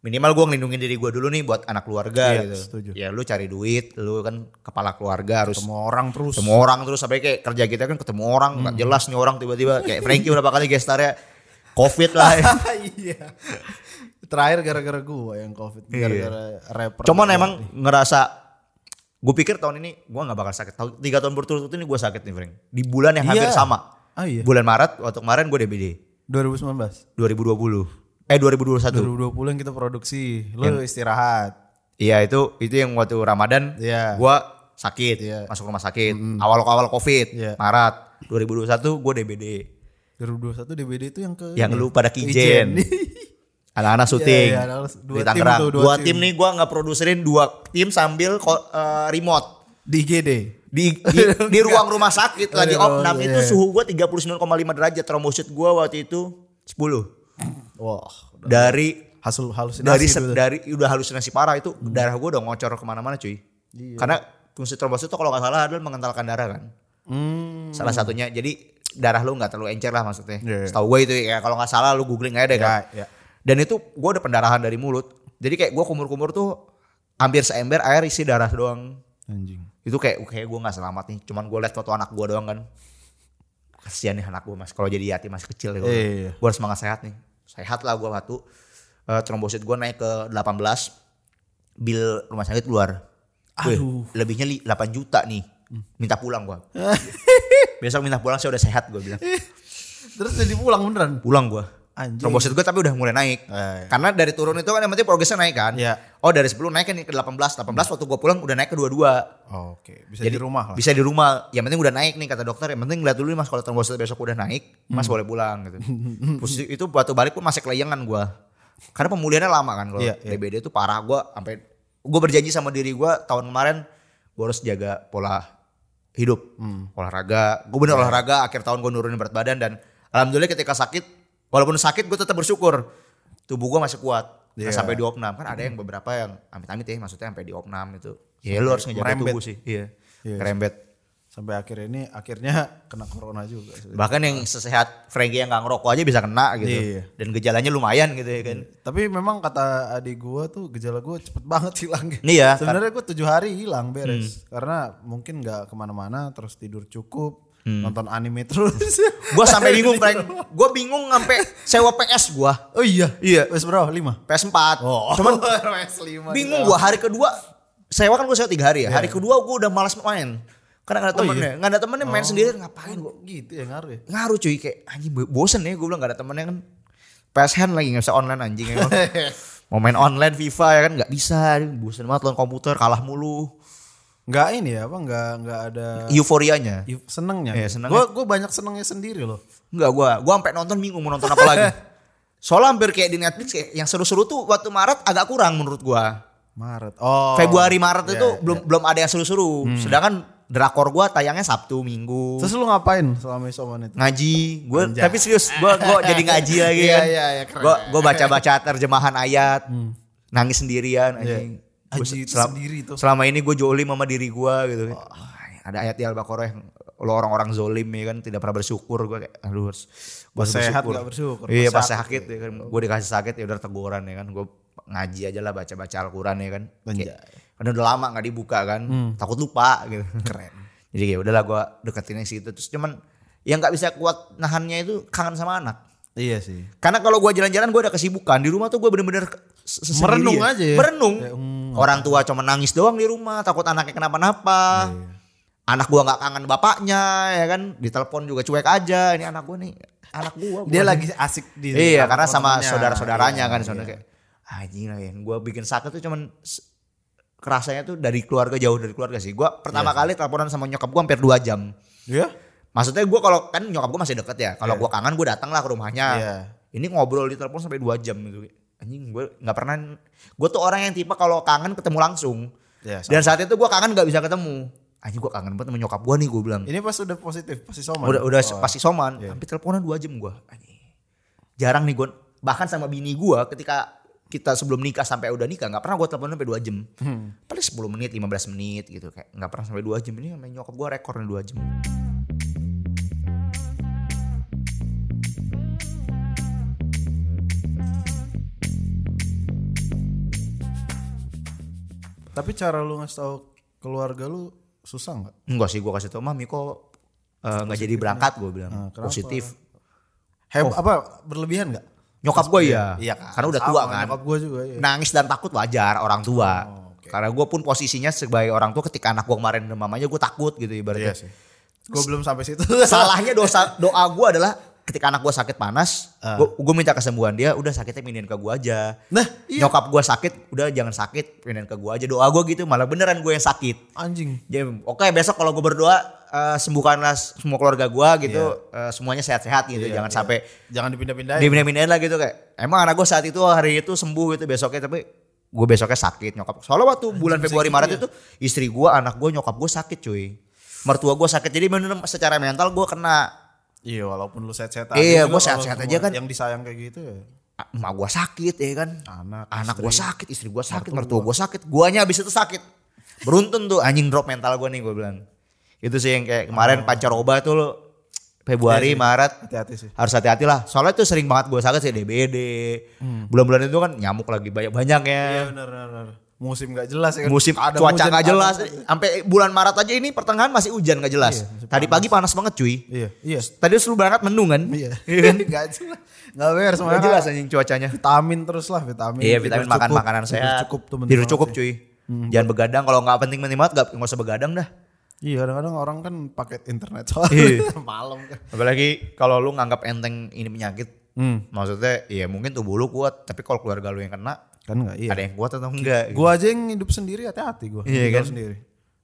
minimal gue ngelindungin diri gue dulu nih buat anak keluarga Iya, gitu. setuju. Ya lu cari duit, lu kan kepala keluarga harus Semua orang terus. ketemu orang terus sampai kayak kerja kita kan ketemu orang nggak Hmm. jelas nih orang tiba-tiba kayak Frankie berapa kali gestarnya Covid lah. iya. Terakhir gara-gara gua yang Covid, Iya. gara-gara rapper. Cuman emang ngerasa gue pikir tahun ini gue nggak bakal sakit. Tahun tiga tahun berturut-turut ini gue sakit nih, Frank. Di bulan yang hampir Iya. sama. Ah iya. Bulan Maret waktu kemarin gue DBD 2019. 2020. Eh 2021. 2020 yang kita produksi, lu istirahat. Iya itu itu yang waktu Ramadan Iya. gue sakit Iya. masuk rumah sakit awal-awal Covid Iya. Maret 2021 gue DBD 2021 DBD itu yang ke yang ini. lu pada Ijen. kijen anak-anak syuting Iya, iya, anak-anak- dua di tim Tangerang tuh, dua dua tim. tim nih gue nggak produserin dua tim sambil eh, remote di IGD. di di, di ruang rumah sakit Oh, lagi opnam itu iya. suhu gua 39,5 derajat trombosit gua waktu itu 10 Wah, dari hasil halusinasi dari dari udah halusinasi parah itu darah gua udah ngocor ke mana-mana cuy Iya. karena fungsi trombosit itu kalau nggak salah adalah mengentalkan darah kan Hmm. salah satunya jadi darah lu nggak terlalu encer lah maksudnya Iya. setahu gue itu ya kalau nggak salah lu googling aja deh kan Ya, ya. dan itu gua udah pendarahan dari mulut jadi kayak gua kumur-kumur tuh hampir seember air isi darah doang Anjing. Itu kayak kayak gue nggak selamat nih. Cuman gue liat foto anak gue doang kan. Kasian nih anak gue mas. Kalau jadi yatim masih kecil ya. Iya. Gue harus semangat sehat nih. Sehat lah gue waktu eh, trombosit gue naik ke 18 bil rumah sakit keluar. Aduh. lebihnya li- 8 juta nih. Minta pulang gue. Besok minta pulang saya udah sehat gue bilang. Terus jadi pulang beneran. Pulang gue. Anjing. Trombosit gue tapi udah mulai naik. Eh. Karena dari turun itu kan yang penting progresnya naik kan. Iya. Oh dari 10 naik kan ke 18. 18 waktu gue pulang udah naik ke 22. Oke, bisa di rumah lah. Bisa di rumah. Yang penting udah naik nih kata dokter. Yang penting lihat dulu nih mas kalau trombosit besok udah naik. Hmm. Mas boleh pulang gitu. Terus itu waktu balik pun masih kelayangan gue. Karena pemulihannya lama kan. Kalau Iya, iya. DBD itu parah gue. Sampai gue berjanji sama diri gue tahun kemarin. Gue harus jaga pola hidup. Hmm. Olahraga. Gue Iya. bener olahraga. Akhir tahun gue nurunin berat badan. Dan alhamdulillah ketika sakit. Walaupun sakit gue tetap bersyukur. Tubuh gue masih kuat. Nah, Iya. sampai di opnam. Kan ada yang beberapa yang amit-amit ya. Maksudnya sampai di opnam itu. Ya lu harus ngejaga tubuh sih. Iya. Iya. Kerembet. Sampai akhirnya ini akhirnya kena corona juga. Bahkan yang sesehat Frankie yang gak ngerokok aja bisa kena gitu. Iya. Dan gejalanya lumayan gitu ya kan. Tapi memang kata adik gua tuh gejala gua cepet banget hilangnya. Iya, Sebenarnya gua tujuh hari hilang beres. Karena mungkin nggak ke mana-mana terus tidur cukup. Nonton anime terus. Gue sampai bingung Frank. Gue bingung sampai sewa PS gue. oh iya. Iya. Wes bro, lima. PS4. Oh. Cuman Wes lima. bingung gue hari kedua. Sewa kan gue sewa tiga hari ya. Hari kedua gue udah malas main. Karena gak ada Oh, temennya. Gak ada temennya main sendiri ngapain gue. gitu ya ngaruh ya. Ngaruh cuy kayak anjing bo- bosen ya gue bilang gak ada temennya kan. PS hand lagi gak bisa online anjing emang. Mau main online FIFA ya kan gak bisa. Bosen banget lawan komputer kalah mulu. Nggak ini ya apa nggak nggak ada Euforianya. Senengnya. Iya, senengnya. Gue gue banyak senengnya sendiri loh. Enggak gua, gua sampai nonton bingung mau nonton apa lagi. Soalnya hampir kayak di Netflix kayak yang seru-seru tuh waktu Maret agak kurang menurut gua. Maret. Oh. Februari Maret Iya, itu iya. belum belum ada yang seru-seru. Sedangkan drakor gua tayangnya Sabtu, Minggu. Terus lu ngapain selama isoman itu? ngaji. Anjay. tapi serius gua gua jadi ngaji lagi Iya, kan. iya, iya, keren. Gua gua baca-baca terjemahan ayat. Nangis sendirian anjing. Gua Hmm. Anjing, itu selam- sendiri tuh. Selama ini gue jolim sama diri gua gitu. Ada ayat di Al-Baqarah yang lo orang-orang zolim ya kan tidak pernah bersyukur gue kayak aduh harus harus sehat nggak bersyukur, iya pas sakit sakit ya kan gue dikasih sakit ya udah teguran ya kan gue ngaji aja lah baca baca Al-Quran ya kan. Kayak, karena udah lama nggak dibuka kan takut lupa gitu Keren. jadi ya udahlah gue deketin yang situ terus cuman yang nggak bisa kuat nahannya itu kangen sama anak Iya sih. karena kalau gue jalan-jalan gue ada kesibukan di rumah tuh gue bener-bener. Merenung aja ya? Merenung. Kayak, hmm, Orang tua cuma nangis doang di rumah, takut anaknya kenapa-napa. Iya. Anak gua nggak kangen bapaknya, ya kan? Ditelepon juga cuek aja. Ini anak gua nih, anak gua. Dia gua lagi asik di Iya, karena sama saudara-saudaranya kan, Iya, saudara iya. kayak anjing lah ya. Gua bikin sakit tuh cuman kerasanya tuh dari keluarga jauh dari keluarga sih. Gua pertama Iya. kali teleponan sama nyokap gua hampir 2 jam. Iya? Maksudnya gua kalau kan nyokap gua masih deket ya. Kalau gua kangen gua datang lah ke rumahnya. Iya. Ini ngobrol di telepon sampai 2 jam gitu. Anjing gue nggak pernah gue tuh orang yang tipe kalau kangen ketemu langsung. Sama. Dan saat itu gua kangen nggak bisa ketemu. Anjing gua kangen banget sama nyokap gua nih gue bilang. Ini pas udah positif, pasti soman. Udah udah Oh. pasti soman. Sampai teleponan 2 jam gua. Anjing. Jarang nih gue bahkan sama bini gua ketika kita sebelum nikah sampai udah nikah nggak pernah gue teleponan sampai 2 jam. Paling 10 menit, 15 menit gitu kayak nggak pernah sampai 2 jam. Ini sama nyokap gua rekornya 2 jam. Tapi cara lu ngasih tahu keluarga lu susah nggak? Enggak sih gua kasih tau mami kok eh, nggak jadi berangkat gue bilang Nah, kenapa? positif Heb, apa berlebihan nggak? nyokap gue ya Iya kan. karena udah Sama, tua kan Nyokap gue juga iya. nangis dan takut wajar orang tua Oh, oke. karena gue pun posisinya sebagai orang tua ketika anak gue kemarin demam aja gue takut gitu ibaratnya Iya sih. Gue belum sampai situ. salahnya dosa doa gue adalah ketika anak gue sakit panas Ah. gue minta kesembuhan dia udah sakitnya pindahin ke gue aja Nah, iya. nyokap gue sakit udah jangan sakit pindahin ke gue aja doa gue gitu malah beneran gue yang sakit Anjing. jadi oke besok kalau gue berdoa eh, sembuhkanlah semua keluarga gue gitu eh, semuanya sehat-sehat gitu Iya, jangan iya. sampai Jangan dipindah-pindahin. dia pindahin lah gitu kayak emang anak gue saat itu hari itu sembuh gitu besoknya tapi gue besoknya sakit nyokap soalnya waktu bulan Februari Maret ya? itu istri gue anak gue nyokap gue sakit cuy mertua gue sakit jadi bener secara mental gue kena Iya, walaupun lu sehat-sehat Iya, juga gua sehat-sehat kalau aja kan. Yang disayang kayak gitu ya. emak gue sakit ya kan Anak, anak gue sakit istri gue sakit mertua gue sakit guanya habis itu sakit beruntun tuh anjing drop mental gue nih gue bilang itu sih yang kayak kemarin pancaroba tuh lo Februari Oh. Iya. Maret Hati-hati sih. harus hati-hati lah soalnya tuh sering banget gue sakit sih DBD bulan-bulan itu kan nyamuk lagi banyak-banyak ya Iya benar. benar. Musim gak jelas ya kan. Musim Kadang cuaca nggak jelas. Sampai bulan Maret aja ini pertengahan masih hujan nggak jelas. Iya, Tadi pagi panas banget cuy. Iya, iya. Tadi lu berangkat mendung kan? Iya. Iya kan? Gak jelas. Gak beres Nggak makanya jelas anjing cuacanya. Vitamin terus lah vitamin. Iya vitamin makan cukup, makanan tidur sehat. Cukup tuh penting Tidur cukup cuy. Jangan begadang kalau nggak penting-penting banget nggak nggak usah begadang dah. Iya kadang-kadang orang kan paket internet soalnya Iya. malam kan. Apalagi kalau lu nganggap enteng ini penyakit. Hmm. Maksudnya ya mungkin tubuh lu kuat, tapi kalau keluarga lu yang kena, Kan enggak iya. ada yang kuat atau enggak? gitu. Gua aja yang hidup sendiri hati-hati gua. Iya kan? sendiri.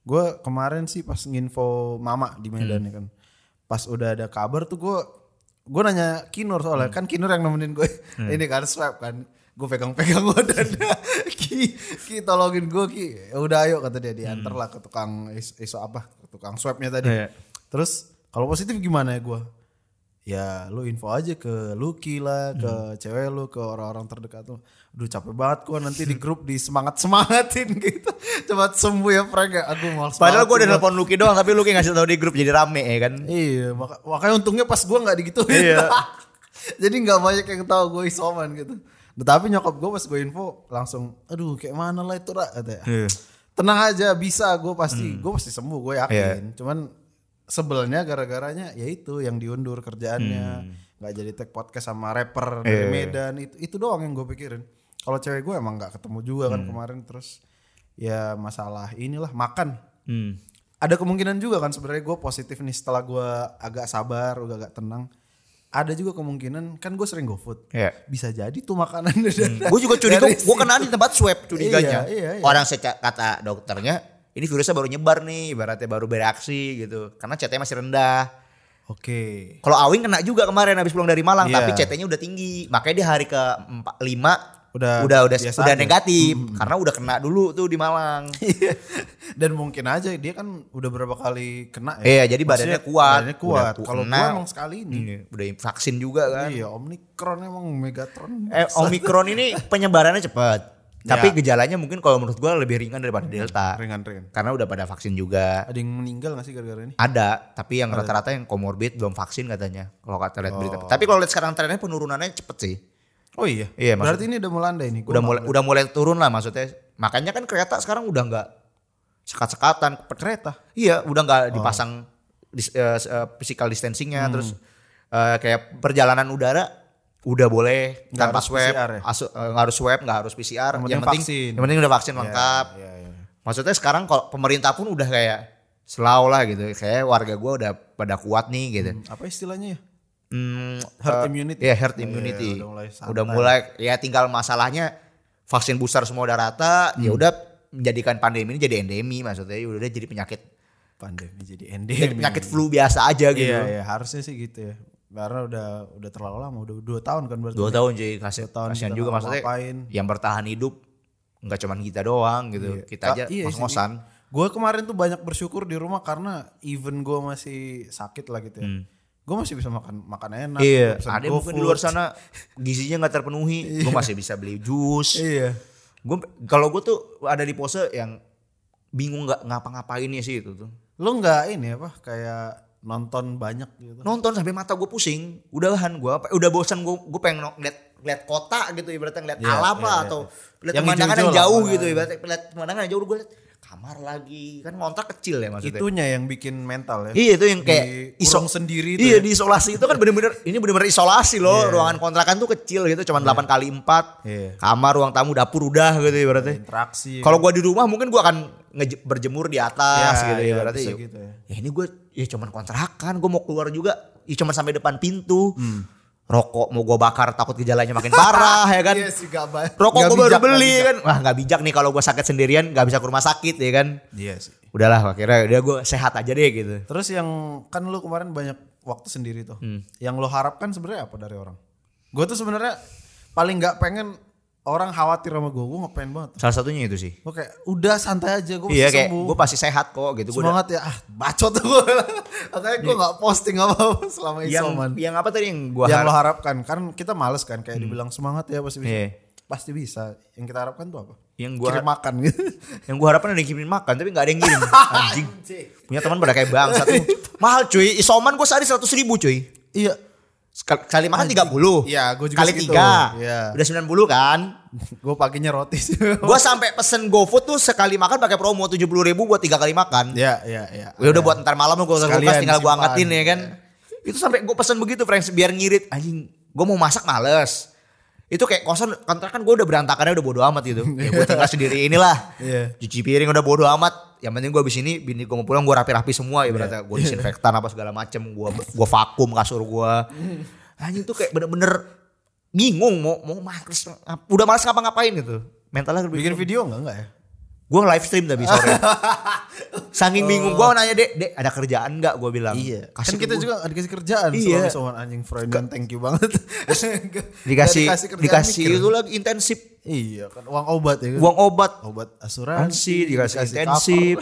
Gua kemarin sih pas nginfo mama di Medan Hmm. ya kan. Pas udah ada kabar tuh gua gua nanya Kinur soalnya Hmm. kan Kinur yang nemenin gue ini kan swab kan. Gue pegang-pegang udah Ki, Ki tolongin gue Ki. Ya udah ayo kata dia diantar lah ke tukang is- iso apa? Ke tukang swabnya tadi. Iya. Terus kalau positif gimana ya gue? Ya lu info aja ke Lucky lah, ke Hmm. cewek lu, ke orang-orang terdekat lu. Aduh capek banget gua nanti di grup di semangat-semangatin gitu. Cepat sembuh ya Frank ya. Aku males Padahal gue udah gua. nelpon Lucky doang, tapi Lucky ngasih tau di grup jadi rame ya kan. Iya, maka- makanya untungnya pas gua nggak digituin. Iya. Jadi nggak banyak yang tahu gue isoman gitu. Nah, tapi nyokap gue pas gue info langsung, aduh kayak mana lah itu rak katanya. Iya. Tenang aja bisa gue pasti, gue pasti sembuh gue yakin. Cuman sebelnya gara-garanya ya itu yang diundur kerjaannya, nggak jadi take podcast sama rapper dari Medan itu itu doang yang gue pikirin. Kalau cewek gue emang nggak ketemu juga kan kemarin terus ya masalah inilah makan Hmm. ada kemungkinan juga kan sebenarnya gue positif nih setelah gue agak sabar udah agak tenang ada juga kemungkinan kan gue sering GoFood Iya. bisa jadi tuh makanan Gue juga curiga, gue kena di tempat swab curiganya. Iya, iya, iya. Orang kata dokternya, ini virusnya baru nyebar nih, ibaratnya baru bereaksi gitu. Karena CT masih rendah. oke Kalau Awing kena juga kemarin habis pulang dari Malang, Iya. tapi CT-nya udah tinggi. Makanya dia hari ke 5 Udah udah udah udah negatif karena udah kena dulu tuh di Malang. Iya. dan mungkin aja dia kan udah berapa kali kena ya Iya, jadi badannya Maksudnya kuat. badannya kuat kalau gue emang sekali ini Iya, udah vaksin juga kan. iya Omicron emang Megatron Eh, Omikron ini penyebarannya cepat. Ya. Tapi gejalanya mungkin kalau menurut gua lebih ringan daripada Delta. ringan-ringan Karena udah pada vaksin juga. ada yang meninggal gak sih gara-gara ini Ada, tapi yang rata-rata yang komorbid belum vaksin katanya. Kalau kata lihat berita. Tapi kalau lihat sekarang trennya penurunannya cepet sih. oh iya Iya, berarti ini udah melandai nih Gua Udah mulai udah mulai turun lah maksudnya. Makanya kan kereta sekarang udah nggak sekat-sekatan. kereta Iya, udah nggak dipasang dis- eh, physical distancingnya. Terus eh, kayak perjalanan udara udah boleh Nggak tanpa harus swab, PCR ya? asu- eh, nggak harus swab, nggak harus PCR. Yang Yang, penting penting, vaksin. yang penting udah vaksin lengkap. Iya, iya. Maksudnya sekarang kalau pemerintah pun udah kayak selau lah gitu. Kayak warga gua udah pada kuat nih gitu. apa istilahnya ya Hmm, Herd eh, immunity. Iya, herd Iya, immunity. udah mulai udah mulai ya tinggal masalahnya vaksin booster semua udah rata, ya Hmm. udah menjadikan pandemi ini jadi endemi maksudnya ya udah jadi penyakit pandemi jadi jadi endemi penyakit flu biasa aja gitu. Iya, iya, harusnya sih gitu ya. Karena udah udah terlalu lama, udah dua tahun kan berarti. Dua tahun cuy, kasih tahun kasihan kita juga maksudnya ngapain. yang bertahan hidup nggak cuman kita doang gitu. Kita Ka- aja iya ngos-ngosan. Gue kemarin tuh banyak bersyukur di rumah karena even gue masih sakit lah gitu ya. Gue masih bisa makan makan enak. Hmm. Iya, ada mungkin di luar sana gizinya nggak terpenuhi, gue masih bisa beli jus. Iya. Gue kalau gue tuh ada di pose yang bingung nggak ngapa-ngapainnya sih itu tuh. Lo nggak ini apa kayak nonton banyak gitu. nonton sampai mata gue pusing udahan gue udah bosan gue gue pengen ngeliat ngeliat kota gitu ibaratnya ngeliat Iya, alam iya, lah iya. atau lihat Yang pemandangan yang lah, jauh pemandangan. gitu ibaratnya lihat pemandangan yang jauh gue liat kamar lagi kan kontrak kecil ya maksudnya Itunya yang bikin mental ya. iya itu yang kayak Dikurung sendiri itu iya ya. di isolasi itu kan bener-bener ini bener-bener isolasi loh Iya. ruangan kontrakan tuh kecil gitu cuma 8 kali 4 Iya. kamar ruang tamu dapur udah gitu ibaratnya Interaksi. kalau gue di rumah mungkin gue akan berjemur di atas Ya, gitu ya, ibaratnya ya. gitu ya. ya ini gue ya cuman kontrakan gue mau keluar juga ya cuman sampai depan pintu Hmm. rokok mau gue bakar takut gejalanya makin parah ya kan Iya gak baik. rokok gue baru beli bijak. kan wah nggak bijak nih kalau gue sakit sendirian nggak bisa ke rumah sakit ya kan Iya sih. udahlah akhirnya udah gue sehat aja deh gitu Terus yang kan lu kemarin banyak waktu sendiri tuh. Hmm. Yang lo harapkan sebenarnya apa dari orang? Gue tuh sebenarnya paling nggak pengen orang khawatir sama gue. Gue pengen banget. salah satunya itu sih Gue kayak udah santai aja. Gue iya pasti kayak gue pasti sehat kok gitu Semangat ya. Ah bacot tuh gue. Makanya gue nggak posting apa-apa selama yang isoman. yang apa tadi yang gue yang lo harapkan kan kita males kan kayak dibilang semangat ya pasti bisa. Iya. Pasti bisa. Yang kita harapkan tuh apa? yang gue Kirim makan gitu. yang gue harapkan ada yang kirimin makan tapi nggak ada yang ngirim anjing punya teman pada kayak bangsa tuh mahal cuy isoman gue sehari seratus ribu cuy iya. Sekali, kali makan 30. Iya, gua juga Kali. 3. Iya. Udah 90 kan? gue paginya roti. Gua sampai pesen GoFood tuh sekali makan pakai promo 70 ribu buat tiga kali makan. ya, ya, ya. Ya udah buat ntar malam gue kulkas tinggal gue angkatin ya kan. Itu sampai gue pesen begitu Frank biar ngirit anjing. Gue mau masak males. Itu kayak kosan kontrakan gue udah berantakannya udah bodo amat gitu. Ya gue tinggal sendiri inilah. Iya. Cuci piring udah bodo amat. Yang penting gue abis ini bini gue mau pulang gue rapi-rapi semua ya berarti gue disinfektan apa segala macem. Gue gue vakum kasur gue. Anjing tuh kayak bener-bener bingung mau mau males udah malas ngapa-ngapain gitu. Mentalnya Bikin video enggak enggak ya? Gue live stream tapi sore. Saking bingung gue nanya dek, dek ada kerjaan nggak? Gue bilang. Kan Kasih kita ke gua." juga dikasih kerjaan Iya. iya. soal anjing Freudian thank you banget. dikasih dikasih, mikir. itu lagi intensif Iya kan uang obat ya kan. uang obat Obat asuransi. ansi dikasih dikasih intensif.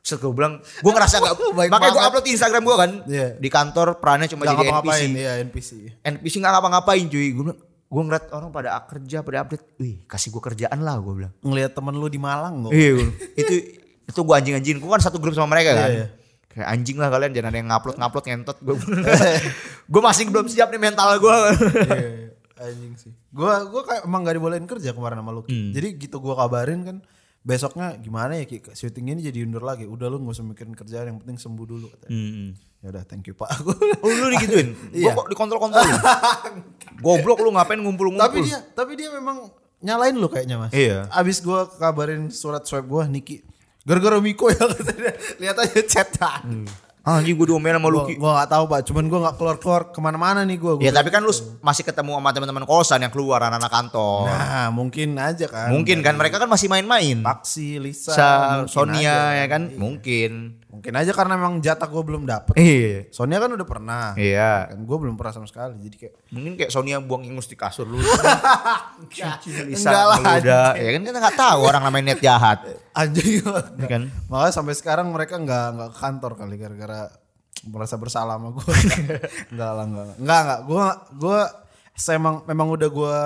Terus gue bilang, gue ngerasa gak, Baik makanya gue upload di Instagram gue kan, Iya. di kantor perannya cuma Nggak jadi NPC. ya NPC. NPC gak ngapa-ngapain cuy, gue bilang, gue ngeliat orang pada kerja, pada update, wih kasih gue kerjaan lah gue bilang. Ngelihat temen lu di Malang kok. Iya, itu itu gue anjing-anjing, gue kan satu grup sama mereka kan. Iya, iya. Kayak anjing lah kalian jangan ada yang ngupload ngupload ngentot gue. gue masih belum siap nih mental gue. Iya, anjing sih. Gua gua kayak emang gak dibolehin kerja kemarin sama Lucky. Hmm. Jadi gitu gua kabarin kan besoknya gimana ya Ki syuting ini jadi undur lagi. Udah lu gak usah mikirin kerjaan yang penting sembuh dulu katanya. Ya udah thank you Pak. Oh lu digituin? Gue Iya. kok dikontrol-kontrolin? Goblok lu ngapain ngumpul-ngumpul? tapi dia tapi dia memang nyalain lu kayaknya Mas. Iya. Abis gua kabarin surat swab gua Niki gara-gara Miko ya katanya. Lihat aja chat. Ah, anjing gue diomelin sama Gua, Lucky. gua gak tahu Pak, cuman gua gak keluar-keluar ke mana-mana nih gua. Gua- Ya tapi kan lu masih ketemu sama teman-teman kosan yang keluar anak-anak kantor. Nah mungkin aja kan. mungkin kan mereka kan masih main-main. Paksi, Lisa, Sa Sonia aja. ya kan? Mungkin. Mungkin aja karena memang jatah gue belum dapet. Iya. Sonia kan udah pernah. Iya. Kan gue belum pernah sama sekali. Jadi kayak Mungkin kayak Sonia buang ingus di kasur lu. Enggak lah, udah. Ya kan kita nggak tahu orang namanya net jahat. anjing. Ya kan? Makanya sampai sekarang mereka nggak nggak ke kantor kali gara-gara merasa bersalah sama gue. enggak lah enggak. Enggak enggak. Gue gue memang memang udah gue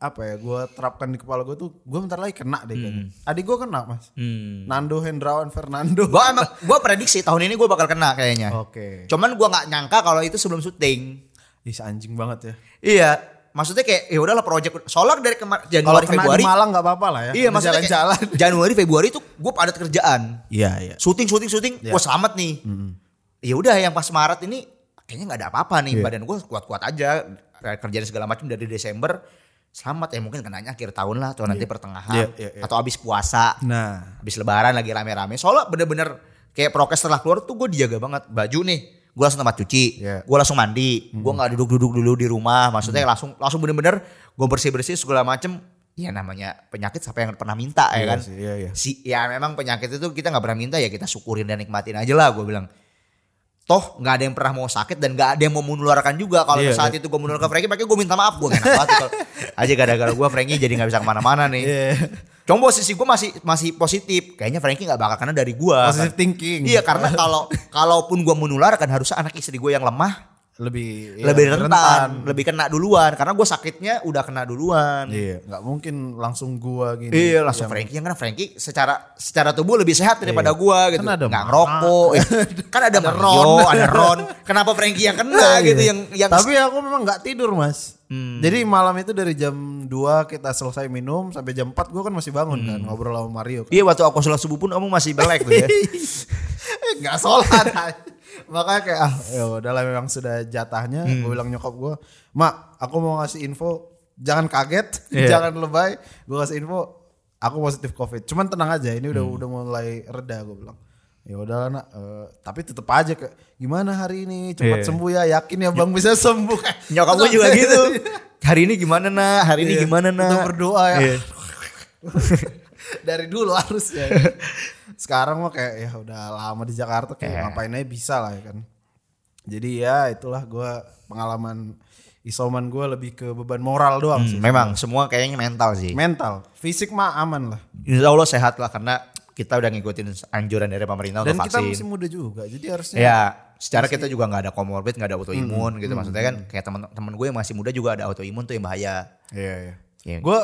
apa ya gue terapkan di kepala gue tuh gue bentar lagi kena deh kayaknya. Adik gue kena mas. Hmm. Nando Hendrawan Fernando. Gua emang gua prediksi tahun ini gua bakal kena kayaknya. Oke. Cuman gua nggak nyangka kalau itu sebelum syuting. Ih anjing banget ya. Iya, maksudnya kayak ya udahlah project soalnya dari kemarin Januari kena Februari. di Malang nggak apa-apa lah ya. Iya, maksudnya kayak jalan-jalan. Januari Februari itu gue padat kerjaan. Iya iya. Syuting syuting syuting, Iya. gue selamat nih. Ya udah yang pas Maret ini kayaknya nggak ada apa-apa nih, Iya. badan gue kuat-kuat aja. Kerjaan segala macam dari Desember selamat ya mungkin kenanya akhir tahun lah atau nanti pertengahan Iya, iya, iya. atau abis puasa, Nah. abis lebaran lagi rame-rame. Soalnya bener-bener kayak prokes setelah keluar tuh gue dijaga banget. Baju nih, gue langsung tempat cuci, Iya. gue langsung mandi, gue nggak duduk-duduk dulu di rumah. Maksudnya langsung langsung bener-bener gue bersih-bersih segala macem. Ya namanya penyakit siapa yang pernah minta ya Iya kan? sih, iya, iya. Si ya memang penyakit itu kita nggak pernah minta ya kita syukurin dan nikmatin aja lah gue bilang. Toh nggak ada yang pernah mau sakit dan nggak ada yang mau menularkan juga. Kalau Iya, saat iya. itu gue menular ke Frankie, makanya gue minta maaf gue enak banget. kalau- aja gara-gara gue Frankie jadi nggak bisa ke mana-mana nih. Iya. Cuma posisi gue masih masih positif. Kayaknya Frankie nggak bakal kena dari gue. Positive thinking. Iya karena kalau kalaupun gue menularkan harusnya anak istri gue yang lemah lebih iya, lebih rentan, lebih kena duluan karena gue sakitnya udah kena duluan. Iya, nggak mungkin langsung gua gini. Iya langsung Yang- Frankie yang karena Frankie secara secara tubuh lebih sehat daripada gua gitu. Kan ada Nggak ngerokok. ya. kan ada, Ada Ron. ada Ron. Kenapa Frankie yang kena gitu yang yang Iya. Tapi aku memang nggak tidur mas. Hmm. Jadi malam itu dari jam 2 kita selesai minum sampai jam 4 gua kan masih bangun kan ngobrol sama Mario. Kan. Iya waktu aku sholat subuh pun kamu masih belek tuh ya. Eh, Nggak sholat. Makanya kayak ah ya udahlah memang sudah jatahnya. Hmm. Gue bilang nyokap gua, mak aku mau ngasih info, jangan kaget, Iya. jangan lebay. Gua kasih info, aku positif covid. Cuman tenang aja, ini udah Hmm. udah mulai reda gue bilang. Ya udahlah nak, Eh, tapi tetap aja kayak gimana hari ini cepat Iya. sembuh ya, yakin ya bang bisa sembuh. Nyokap gue juga gitu. Hari ini gimana nak? Hari ini Iya, gimana kita nak? berdoa ya. Iya. Dari dulu harus ya. Sekarang mah kayak ya udah lama di Jakarta kayak Iya. ngapain aja bisa lah ya kan. Jadi ya itulah gua pengalaman isoman gua lebih ke beban moral doang sih. Hmm, memang semua kayaknya mental sih. Mental, fisik mah aman lah. Insya Allah sehat lah karena kita udah ngikutin anjuran dari pemerintah Dan untuk kita vaksin. masih muda juga, jadi harusnya Ya, secara kita juga nggak ada komorbid, nggak ada autoimun Hmm, gitu. Maksudnya kan kayak teman-teman gue yang masih muda juga ada autoimun tuh yang bahaya. Iya, iya. Iya. Gue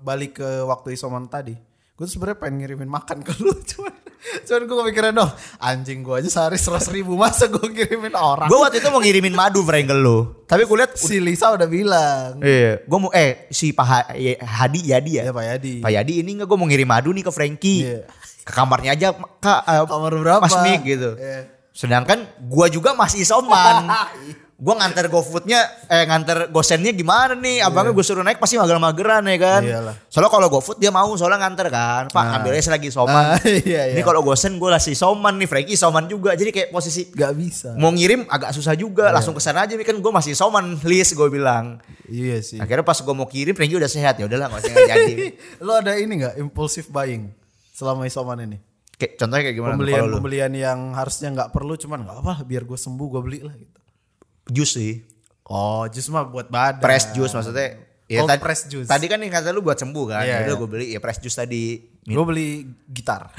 balik ke waktu isoman tadi. Gue sebenarnya pengen ngirimin makan ke lu cuman Cuman gue kepikiran dong, anjing gue aja sehari seratus ribu masa gue kirimin orang. Gue waktu itu mau ngirimin madu Frank ke lu. Tapi gue liat si Lisa udah bilang. Iya, gue mau eh si Pak Ha- ya, Hadi Yadi ya. Ya Pak Yadi. Pak Yadi ini enggak gue mau ngirim madu nih ke Frankie. Iya. Ke kamarnya aja Kak eh, Kamar berapa? Mas Mik gitu. Iya. Sedangkan gua juga masih isoman. gua nganter GoFoodnya eh nganter gosennya gimana nih? Abangnya gue suruh naik pasti mager-mageran ya kan. Iya. Iyalah. Soalnya kalau GoFood dia mau soalnya nganter kan. Pak Nah. ambil aja lagi isoman. Ah, iya, Ini iya. kalau gosen gue masih isoman nih, Frankie isoman juga. Jadi kayak posisi Gak bisa. mau ngirim agak susah juga. Langsung ke sana aja nih kan gue masih isoman list gue bilang. Iya sih. Akhirnya pas gue mau kirim Frankie udah sehat ya udahlah nggak usah nggak jadi. Lo ada ini gak impulsive buying selama isoman ini? Kayak contohnya kayak gimana? Pembelian pembelian yang harusnya nggak perlu cuman nggak apa biar gue sembuh gue beli lah gitu. Jus sih. Oh, jus mah buat badan. Press juice maksudnya. Ya, Oh, tadi, press juice. Tadi kan yang kata lu buat sembuh kan. Iya, Udah iya. gue beli ya press juice tadi. Gue beli gitar.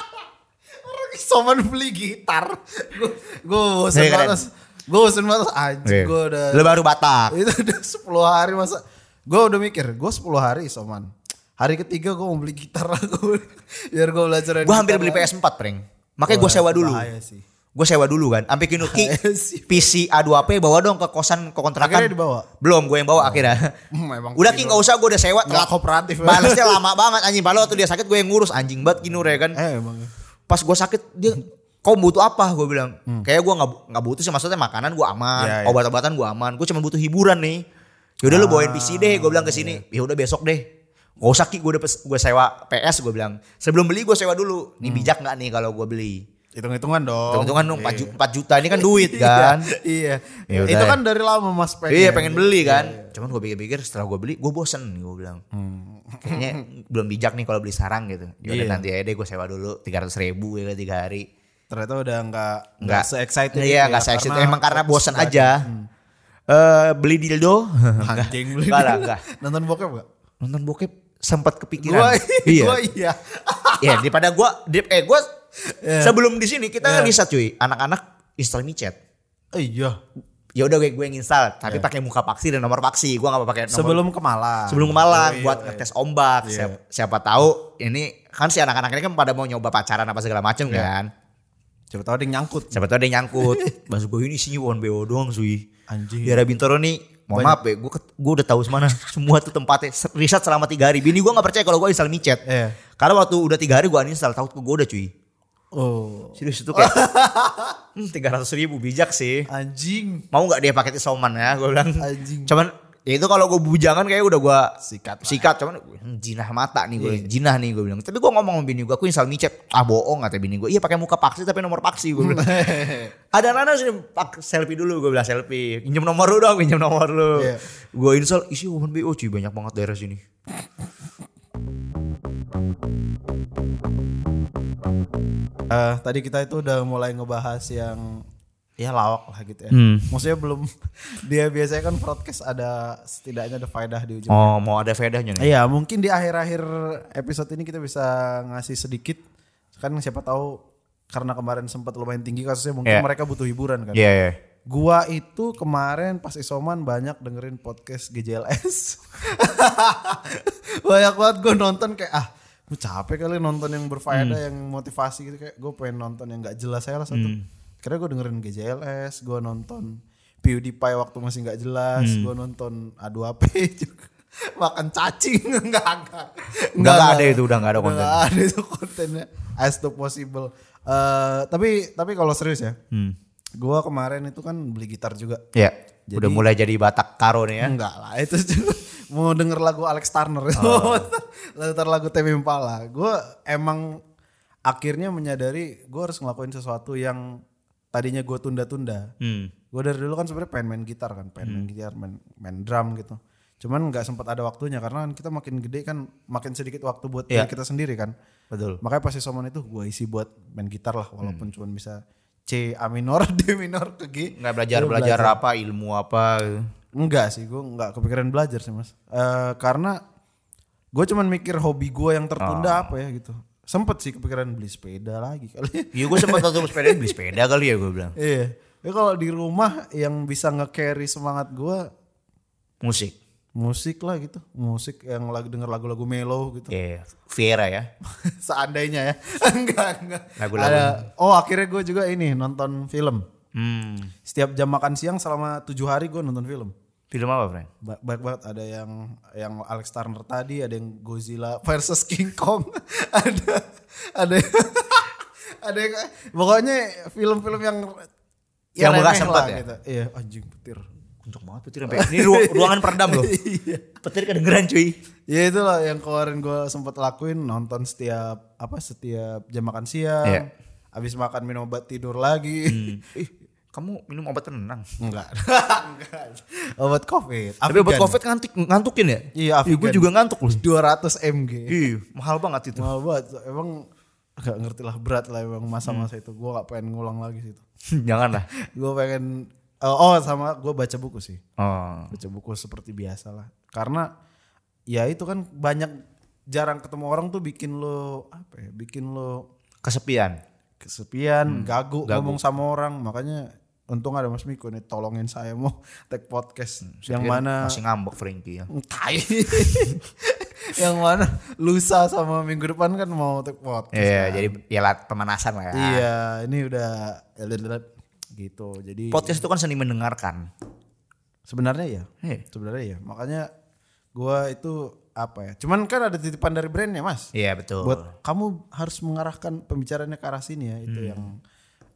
Orang isoman beli gitar. Gue gue Iya, keren. banget. Gue bosen banget anjing gue udah Lu baru Batak. itu udah 10 hari masa gue udah mikir gue 10 hari isoman hari ketiga gue mau beli gitar aku biar gue belajar Gue hampir beli PS4 prank. Makanya gue sewa dulu. bahaya sih Gue sewa dulu kan. Sampai kini Ki Bahaya sih. PC A2P bawa dong ke kosan ke kontrakan. Akhirnya dibawa? Belum, gue yang bawa akhirnya. Hmm, emang Udah Ki Kino. nggak usah gue udah sewa. Telat. kooperatif. Balasnya lama banget anjing. Padahal waktu dia sakit gue yang ngurus anjing banget Kinur ya kan. eh emang Pas gue sakit dia kau butuh apa gue bilang kayak gue nggak nggak butuh sih maksudnya makanan gue aman Hmm. Iya, iya. obat-obatan gue aman gue cuma butuh hiburan nih yaudah lu bawain PC deh gue bilang ke sini ya udah besok deh gak usah ki gue udah gue sewa PS gue bilang sebelum beli gue sewa dulu Hmm. nih bijak nggak nih kalau gue beli hitung-hitungan dong Hitung-hitungan dong 4 juta, 4 juta ini kan duit kan iya Ya itu kan dari lama mas pengen Iya pengen beli kan. Cuman gue pikir-pikir setelah gue beli gue bosen gue bilang. Kayaknya belum bijak nih kalau beli sekarang gitu. Yaudah Hmm. Iya. nanti aja deh gue sewa dulu 300 ribu ya kan, tiga hari. ternyata udah nggak nggak Nggak se excited Iya nggak se excited. Emang karena bosen aja. Eh beli dildo. anjing beli Enggak lah enggak. nonton bokep gak? Nonton bokep sempat Gua, kepikiran. iya. gua iya Iya daripada gue eh gue Iya. sebelum di sini kita Iya. riset cuy. Anak-anak install micet. iya Ya udah gue gue yang install tapi pakai muka paksi dan nomor paksi. Gue nggak pakai nomor sebelum ke Malang sebelum ke Malang Oh, iya, buat iya. ngetes ombak. Siapa, siapa tahu ini kan si anak-anak ini kan pada mau nyoba pacaran apa segala macam Iya. kan. Coba tahu ada yang nyangkut. Siapa tahu ada yang nyangkut. Mas gue ini isinya one BO doang sui. Anjing. Biara Bintoro nih, mohon maaf ya, gue gue udah tahu semana semua tuh tempatnya riset selama tiga hari. Bini gue nggak percaya kalau gue install micet. Iya. Karena waktu udah tiga hari gue uninstall, takut gue udah cuy. Oh. Serius itu kayak hmm, tiga ratus ribu bijak sih. Anjing. Mau nggak dia pakai isoman ya? Gue bilang. Anjing. Cuman ya itu kalau gue bujangan kayak udah gue Sikat sikat cuman hmm, jinah mata nih gue jinah nih gue bilang tapi gue ngomong sama bini gue aku install micet ah bohong kata bini gue iya pakai muka paksi tapi nomor paksi gue bilang ada nana sini pak selfie dulu gue bilang selfie pinjam nomor lu dong pinjam nomor lu Iya. gue install isi woman bo cuy banyak banget daerah sini Eh, tadi kita itu udah mulai ngebahas yang ya lawak lah gitu ya. Hmm. Maksudnya belum dia biasanya kan broadcast ada setidaknya ada faedah di ujung. oh mau ada faedahnya nih Iya, mungkin di akhir-akhir episode ini kita bisa ngasih sedikit kan siapa tahu karena kemarin sempat lumayan tinggi kasusnya mungkin Iya. mereka butuh hiburan kan. iya iya Gua itu kemarin pas isoman banyak dengerin podcast GJLS. banyak banget gue nonton kayak ah gue capek kali nonton yang berfaedah yang motivasi gitu kayak gue pengen nonton yang nggak jelas saya lah satu. Karena gue dengerin GJLS, gue nonton PewDiePie waktu masih nggak jelas, gue nonton A2P juga. Makan cacing enggak enggak. Nggak ada itu, udah nggak ada konten. Nggak ada itu kontennya as to possible. Eh tapi tapi kalau serius ya, hmm. Gua kemarin itu kan beli gitar juga. Ya udah mulai jadi batak karo nih ya Enggak lah, itu mau denger lagu Alex Turner itu. Oh. Latar lagu Temi Impala. Gua emang akhirnya menyadari gue harus ngelakuin sesuatu yang tadinya gue tunda-tunda. hmm. Gue dari dulu kan sebenarnya pengen main gitar kan, pengen main gitar, main, main drum gitu. Cuman nggak sempat ada waktunya karena kan kita makin gede kan makin sedikit waktu buat diri kita sendiri kan. betul Makanya pas isoman itu gue isi buat main gitar lah walaupun Hmm. cuman bisa C A minor, D minor ke G. nggak belajar Gue belajar apa ilmu apa gitu. Enggak sih, gue nggak kepikiran belajar sih mas. Eh karena gue cuman mikir hobi gue yang tertunda apa ya gitu. Sempet sih kepikiran beli sepeda lagi kali. Iya gue sempat waktu sepeda beli sepeda kali ya gue bilang. Iya. Ya kalau di rumah yang bisa nge-carry semangat gue Musik. Musik lah gitu musik yang lagi denger lagu-lagu melo gitu Iya, Viera ya. seandainya ya enggak enggak Lagu-lagu. ada oh akhirnya gue juga ini nonton film Hmm. setiap jam makan siang selama tujuh hari gue nonton film Film apa, Frank? Ba- Baik banget ada yang yang Alex Turner tadi, ada yang Godzilla versus King Kong, ada ada ada yang, pokoknya film-film yang Yang bekas remeh sempat ya? Gitu. Iya, anjing petir. Kenceng banget petir sampai ini ru- ruangan peredam loh. Petir kedengeran cuy. Ya itulah yang kemarin gue sempat lakuin nonton setiap apa setiap jam makan siang, Iya. habis makan minum obat tidur lagi. Ih, kamu minum obat tenang. Enggak. Enggak. Obat Covid. Tapi obat covid ngantuk ngantukin ya? Iya, gue Afigan. juga ngantuk loh. 200 mg. Ih, mahal banget itu. Mahal banget. Emang gak ngerti lah berat lah emang masa-masa itu. Gue gak pengen ngulang lagi situ. Jangan lah. Gue pengen oh, oh sama gue baca buku sih. Oh. Baca buku seperti biasa lah. Karena ya itu kan banyak jarang ketemu orang tuh bikin lo apa ya? Bikin lo Kesepian. kesepian, gagu, gagu. ngomong sama orang. Makanya untung ada Mas Miko nih tolongin saya mau take podcast yang Kira mana Masih ngambek Frankie ya. Tai. yang mana lusa sama minggu depan kan mau take podcast. Iya, jadi ya pemanasan lah ya. Iya, ini udah gitu. Jadi Podcast itu kan seni mendengarkan. sebenarnya ya, Iya. sebenarnya ya. Makanya gua itu apa ya? Cuman kan ada titipan dari brandnya mas. Iya betul. Buat kamu harus mengarahkan pembicaraannya ke arah sini ya. Hmm. Itu yang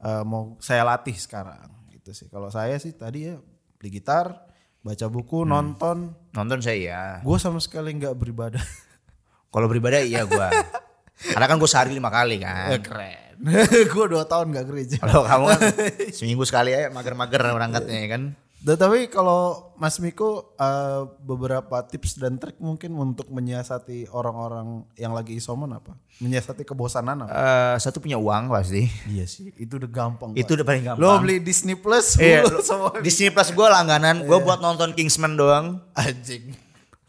eh, mau saya latih sekarang. Gitu sih. Kalau saya sih tadi ya beli gitar, baca buku, Hmm. nonton. Nonton saya ya. Gua sama sekali nggak beribadah. Kalau beribadah iya gua. Karena kan gue sehari lima kali kan. Keren. gua dua tahun nggak gereja. Kalau kamu kan seminggu sekali aja mager-mager berangkatnya ya kan. Dan tapi kalau Mas Miko eh, beberapa tips dan trik mungkin untuk menyiasati orang-orang yang lagi isoman apa? Menyiasati kebosanan apa? Eh, satu punya uang pasti. Iya sih, itu udah gampang. Itu udah paling gampang. Lo beli Disney Plus, Iya, sama Disney Plus gue langganan, gue buat nonton Kingsman doang. anjing.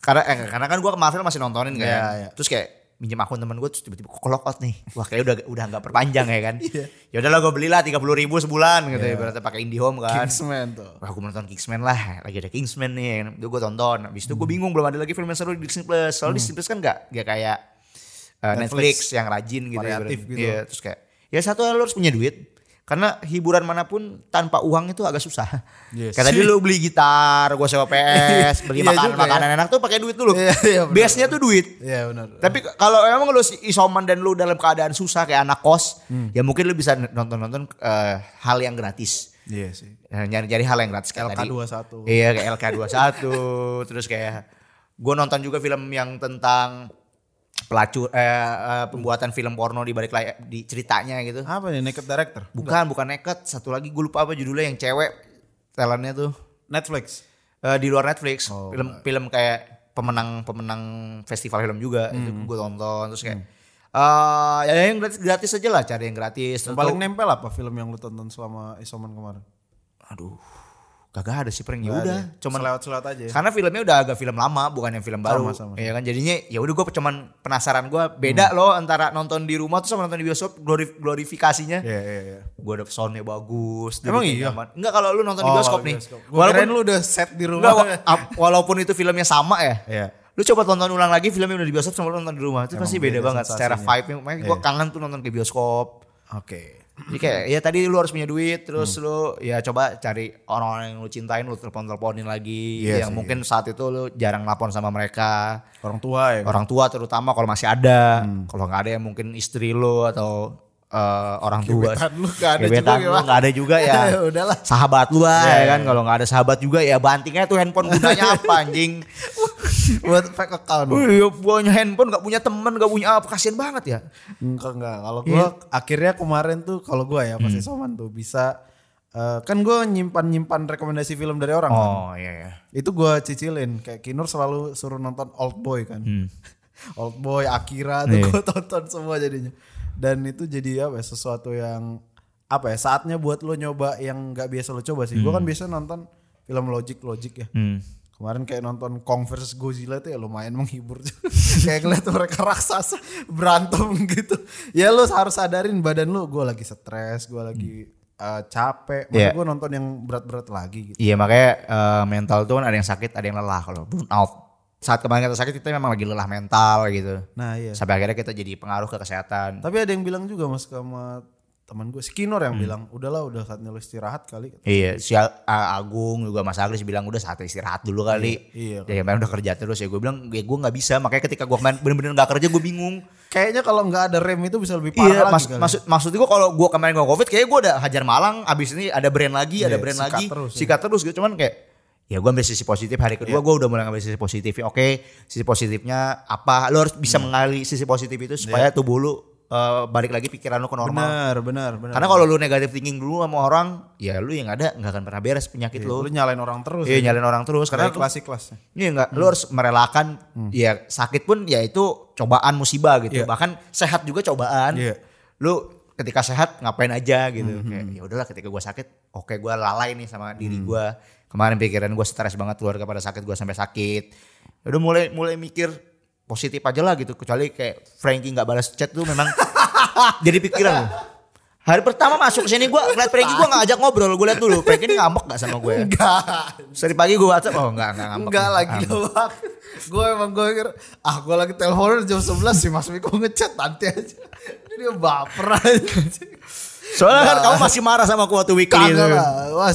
Karena eh, karena kan gue ke Marvel masih nontonin kan. Iya, iya. Terus kayak minjem akun temen gue terus tiba-tiba kok out nih. Wah kayak udah udah nggak perpanjang ya kan. Iya. Ya udahlah gue belilah tiga puluh ribu sebulan gitu ya. Berarti pakai IndiHome kan. Kingsman tuh. Wah gue mau nonton Kingsman lah, lagi ada Kingsman nih, itu gue tonton. Habis itu Hmm. gue bingung belum ada lagi film yang seru di Disney Plus. Soalnya Disney Plus kan gak, gak kayak uh, Netflix. Netflix. yang rajin gitu. Variatif ya, gitu. Iya, terus kayak ya satu lo harus punya duit. Karena hiburan mana pun tanpa uang itu agak susah. Yes. Kayak tadi lu beli gitar, gue sewa PS, beli Iya makanan juga makanan enak tuh pakai duit dulu. Iya, iya, benar, Base-nya tuh duit. Iya benar. Tapi kalau emang lu isoman dan lu dalam keadaan susah kayak anak kos, Hmm. ya mungkin lu bisa nonton-nonton eh, hal yang gratis. Iya sih. Eh, nyari-nyari hal yang gratis kayak tadi. LK21. Iya kayak LK21 terus kayak gue nonton juga film yang tentang pelacur eh, eh, pembuatan film porno di balik layar di ceritanya gitu. Apa nih Naked Director? Bukan bukan naked satu lagi gue lupa apa judulnya yang cewek talentnya tuh Netflix. Eh, di luar Netflix Oh, film film kayak pemenang pemenang festival film juga itu Hmm. gue tonton terus kayak eh ya yang gratis gratis aja lah cari yang gratis Yang paling nempel apa film yang lu tonton selama isoman kemarin? aduh kagak ada sih prank ya udah cuman selewat-selewat aja. ya? Karena filmnya udah agak film lama, bukan yang film baru. Sama. Iya kan jadinya ya udah gue cuman penasaran gue beda Hmm. loh antara nonton di rumah tuh sama nonton di bioskop glorif- glorifikasinya. Iya iya iya. Gue ada soundnya bagus. Emang iya? nyaman. Enggak kalau lu nonton di Oh, bioskop kalau nih. bioskop. Walaupun lu udah set di rumah. enggak, walaupun itu filmnya sama ya. Iya. Lu coba tonton ulang lagi filmnya udah di bioskop sama lu nonton di rumah. Itu Emang pasti beda beda banget secara sensasinya. vibe-nya. Makanya gue kangen tuh nonton ke bioskop. Oke. Jadi kayak ya tadi lu harus punya duit terus Hmm. lu ya coba cari orang-orang yang lu cintain lu telepon-teleponin lagi Iya yang mungkin saat itu lu jarang lapor sama mereka. Orang tua ya. Orang tua terutama kalau masih ada. Hmm. Kalau nggak ada ya mungkin istri lu atau eh, orang tua. Gebetan lu nggak ada Gebetan juga lu nggak ada juga ya. Ya udahlah. Sahabat lu lah Iya, ya iya. kan. Kalau nggak ada sahabat juga ya bantingnya tuh handphone gunanya apa anjing. Buat fake account. Wih, punya handphone nggak punya teman nggak punya apa kasihan banget ya. Enggak enggak. Kalau gua akhirnya kemarin tuh kalau gua ya pas isoman tuh bisa eh, kan gua nyimpan nyimpan rekomendasi film dari orang kan. Oh iya ya. Itu gua cicilin kayak Kinur selalu suruh nonton Old Boy kan. Old Boy, Akira tuh Iya. gua tonton semua jadinya. Dan itu jadi apa ya, sesuatu yang apa ya saatnya buat lo nyoba yang nggak biasa lo coba sih. Gua kan biasa nonton film Logic Logic ya. Hmm. Kemarin kayak nonton Kong vs Godzilla itu ya lumayan menghibur juga. kayak ngeliat mereka raksasa berantem gitu. Ya lu harus sadarin badan lu gue lagi stres, gue lagi eh, capek. Masa Iya. gue nonton yang berat-berat lagi gitu. Iya makanya eh, mental tuh kan ada yang sakit, ada yang lelah kalau burn out. Saat kemarin kita sakit kita memang lagi lelah mental gitu. Nah iya. Sampai akhirnya kita jadi pengaruh ke kesehatan. Tapi ada yang bilang juga mas sama teman gue, si Kinor Hmm. yang bilang, udahlah udah saatnya lu istirahat kali. Iya, si Agung juga Mas Agris bilang udah saat istirahat dulu kali. Iya, Ya kemarin udah kerja terus ya gue bilang ya gue nggak bisa makanya ketika gue kemarin bener-bener nggak kerja gue bingung. Kayaknya kalau nggak ada rem itu bisa lebih parah Iya, lagi mas, kali. maksud maksud gue kalau gue kemarin gue covid kayak gue udah hajar Malang, abis ini ada brand lagi, ada Iya, brand sikat lagi, terus ya. sikat terus gitu. Cuman kayak ya gue ambil sisi positif hari kedua gue udah mulai ngambil sisi positifnya. Oke, sisi positifnya apa? Lo harus bisa Hmm. mengali sisi positif itu supaya tubuh lu eh, balik lagi pikiran lu ke normal. Benar, benar, benar. Karena kalau lu negatif thinking dulu sama orang, ya lu yang ada nggak akan pernah beres penyakit lu lu. nyalain orang terus. Iya nyalain orang terus karena kelas kelasnya. Iya enggak, lu harus merelakan ya sakit pun ya itu cobaan musibah gitu. Iya. Bahkan sehat juga cobaan. Iya. Lu ketika sehat ngapain aja gitu. Kayak ya udahlah ketika gua sakit, oke gua lalai nih sama diri gua. Kemarin pikiran gua stres banget keluarga pada sakit gua sampai sakit. Ya udah mulai mulai mikir positif aja lah gitu. Kecuali kayak Frankie nggak balas chat tuh memang jadi pikiran. Hari pertama masuk ke sini gue ngeliat Frankie gue gak ajak ngobrol. Gue liat dulu Frankie ini ngambek gak sama gue? Enggak. Dari pagi gue WhatsApp, oh enggak, enggak ngambek. Enggak lagi bang. Gue emang gue mikir, ah gue lagi teleponan jam 11 sih Mas Miko ngechat nanti aja. Dia baper aja. Soalnya kan kamu masih marah sama aku waktu weekly itu.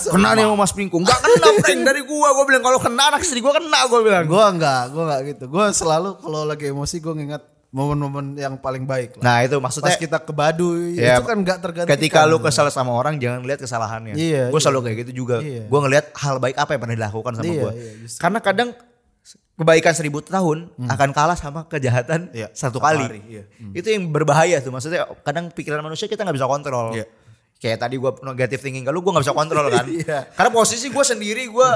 Kena nih sama Mas Pingku. Enggak kena prank dari gua. Gua bilang kalau kena anak istri gua kena gua bilang. Gue enggak, gue enggak gitu. Gue selalu kalau lagi emosi gue ngingat momen-momen yang paling baik lah. Nah, itu Pas maksudnya kita ke Baduy, Ya, itu kan enggak tergantikan. ketika lu kesal sama orang jangan lihat kesalahannya. Iya, Gue iya. selalu kayak gitu juga. Iya. Gue ngelihat hal baik apa yang pernah dilakukan sama Iya, gua. iya, justru. Karena kadang kebaikan seribu tahun akan kalah sama kejahatan Iya, satu kali. hari, iya. Itu yang berbahaya tuh. Maksudnya kadang pikiran manusia kita nggak bisa kontrol. Iya. Kayak tadi gue negatif thinking kalau gue nggak bisa kontrol kan. Iya. Karena posisi gue sendiri gue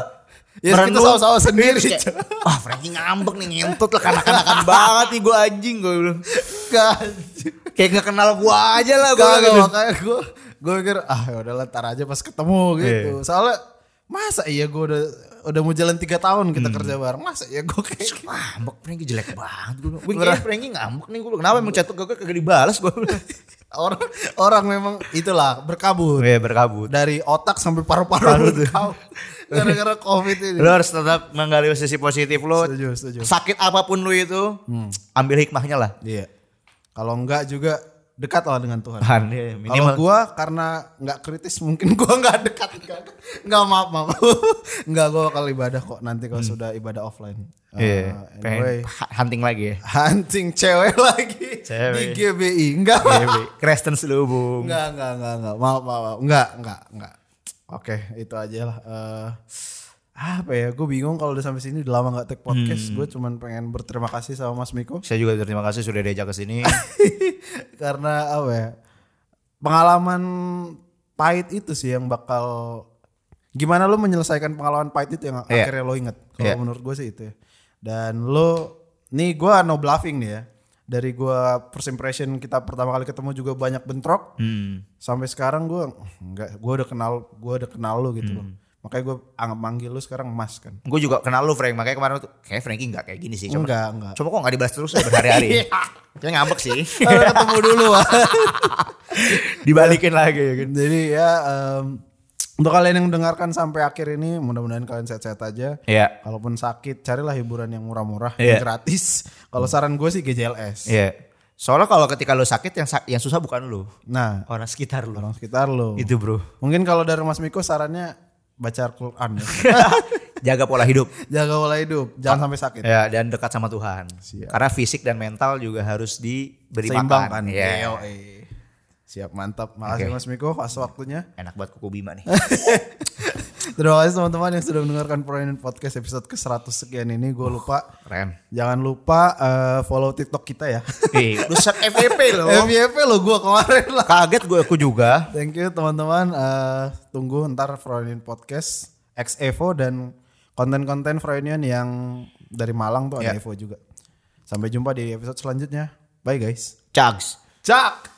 Ya, kita sama-sama sendiri, Terus kayak, Wah Frankie ngambek nih ngentut lah kanak-kanakan banget nih gue anjing gue bilang. Kayak gak kenal gue aja lah gue. Gitu. makanya gue gue mikir ah ya udahlah ntar aja pas ketemu gitu. Iya. Soalnya masa iya gue udah udah mau jalan tiga tahun kita Hmm. kerja bareng masa iya gue kayak Ngambek Frankie jelek banget gue. Gue kira Frankie ngambek nih gue bilang. Kenapa emang chat gue kagak dibalas gue bilang. orang orang memang itulah berkabut Iya berkabut. dari otak sampai Paru paru-paru gara-gara covid ini. Lu harus tetap menggali sisi positif lu. Setuju, setuju. Sakit apa pun lu itu, ambil hikmahnya lah. Iya. Kalau enggak juga dekat lah dengan Tuhan. Tuhan, ya, Kalau gua karena nggak kritis mungkin gua nggak dekat nggak nggak maaf maaf nggak gua bakal ibadah kok nanti kalau sudah ibadah offline. Hmm. Iya, Uh, pengen anyway, hunting lagi ya. hunting cewek lagi Cewek. di GBI enggak Kristen selubung. enggak enggak enggak enggak maaf maaf, maaf. enggak enggak enggak. Oke itu aja lah. Eh, apa ya gue bingung kalau udah sampai sini udah lama nggak take podcast Hmm. gue cuman pengen berterima kasih sama Mas Miko Saya juga terima kasih sudah diajak ke sini. karena apa ya pengalaman pahit itu sih yang bakal gimana lo menyelesaikan pengalaman pahit itu yang Iya. akhirnya lo inget kalau Iya. menurut gue sih itu ya. dan lo nih gue no bluffing nih ya dari gue first impression kita pertama kali ketemu juga banyak bentrok Hmm. sampai sekarang gue enggak gue udah kenal gue udah kenal lo gitu loh makanya gue anggap manggil lo sekarang mas kan Gue juga kenal lu Frank, makanya kemarin tuh kayak Frankie nggak kayak gini sih. Coba, enggak enggak coba kok nggak dibahas terus ya berhari-hari. Kayak ngambek sih. Ketemu dulu. Dibalikin lagi ya kan. Jadi ya em, untuk kalian yang mendengarkan sampai akhir ini mudah-mudahan kalian sehat-sehat aja. Iya. Kalaupun sakit carilah hiburan yang murah-murah, Iya. yang gratis. Kalau saran gue sih GJLS. Iya. Soalnya kalau ketika lu sakit yang yang susah bukan lu, Nah, orang sekitar lu. orang sekitar lo. Itu bro. Mungkin kalau dari Mas Miko sarannya baca Al-Quran ya. Jaga pola hidup. Jaga pola hidup, jangan sampai sakit. Ya dan dekat sama Tuhan. Siap. Karena fisik dan mental juga harus diberi Seimbangkan. makan. Ya. Yoi. Siap, mantap. Makasih Oke. Mas Miko pas waktunya. Enak buat kuku Bima nih. Terima kasih teman-teman yang sudah mendengarkan Proinen Podcast episode ke-100 sekian ini. Gue lupa. Keren. Jangan lupa eh, follow TikTok kita ya. Eh, lu set FVP loh. FYP lo gue kemarin lah. Kaget gue aku juga. Thank you teman-teman. Eh, tunggu ntar Freudian Podcast X Evo dan konten-konten Freudian yang dari Malang tuh ada Ya. Evo juga. Sampai jumpa di episode selanjutnya. Bye guys. Chugs. Cak.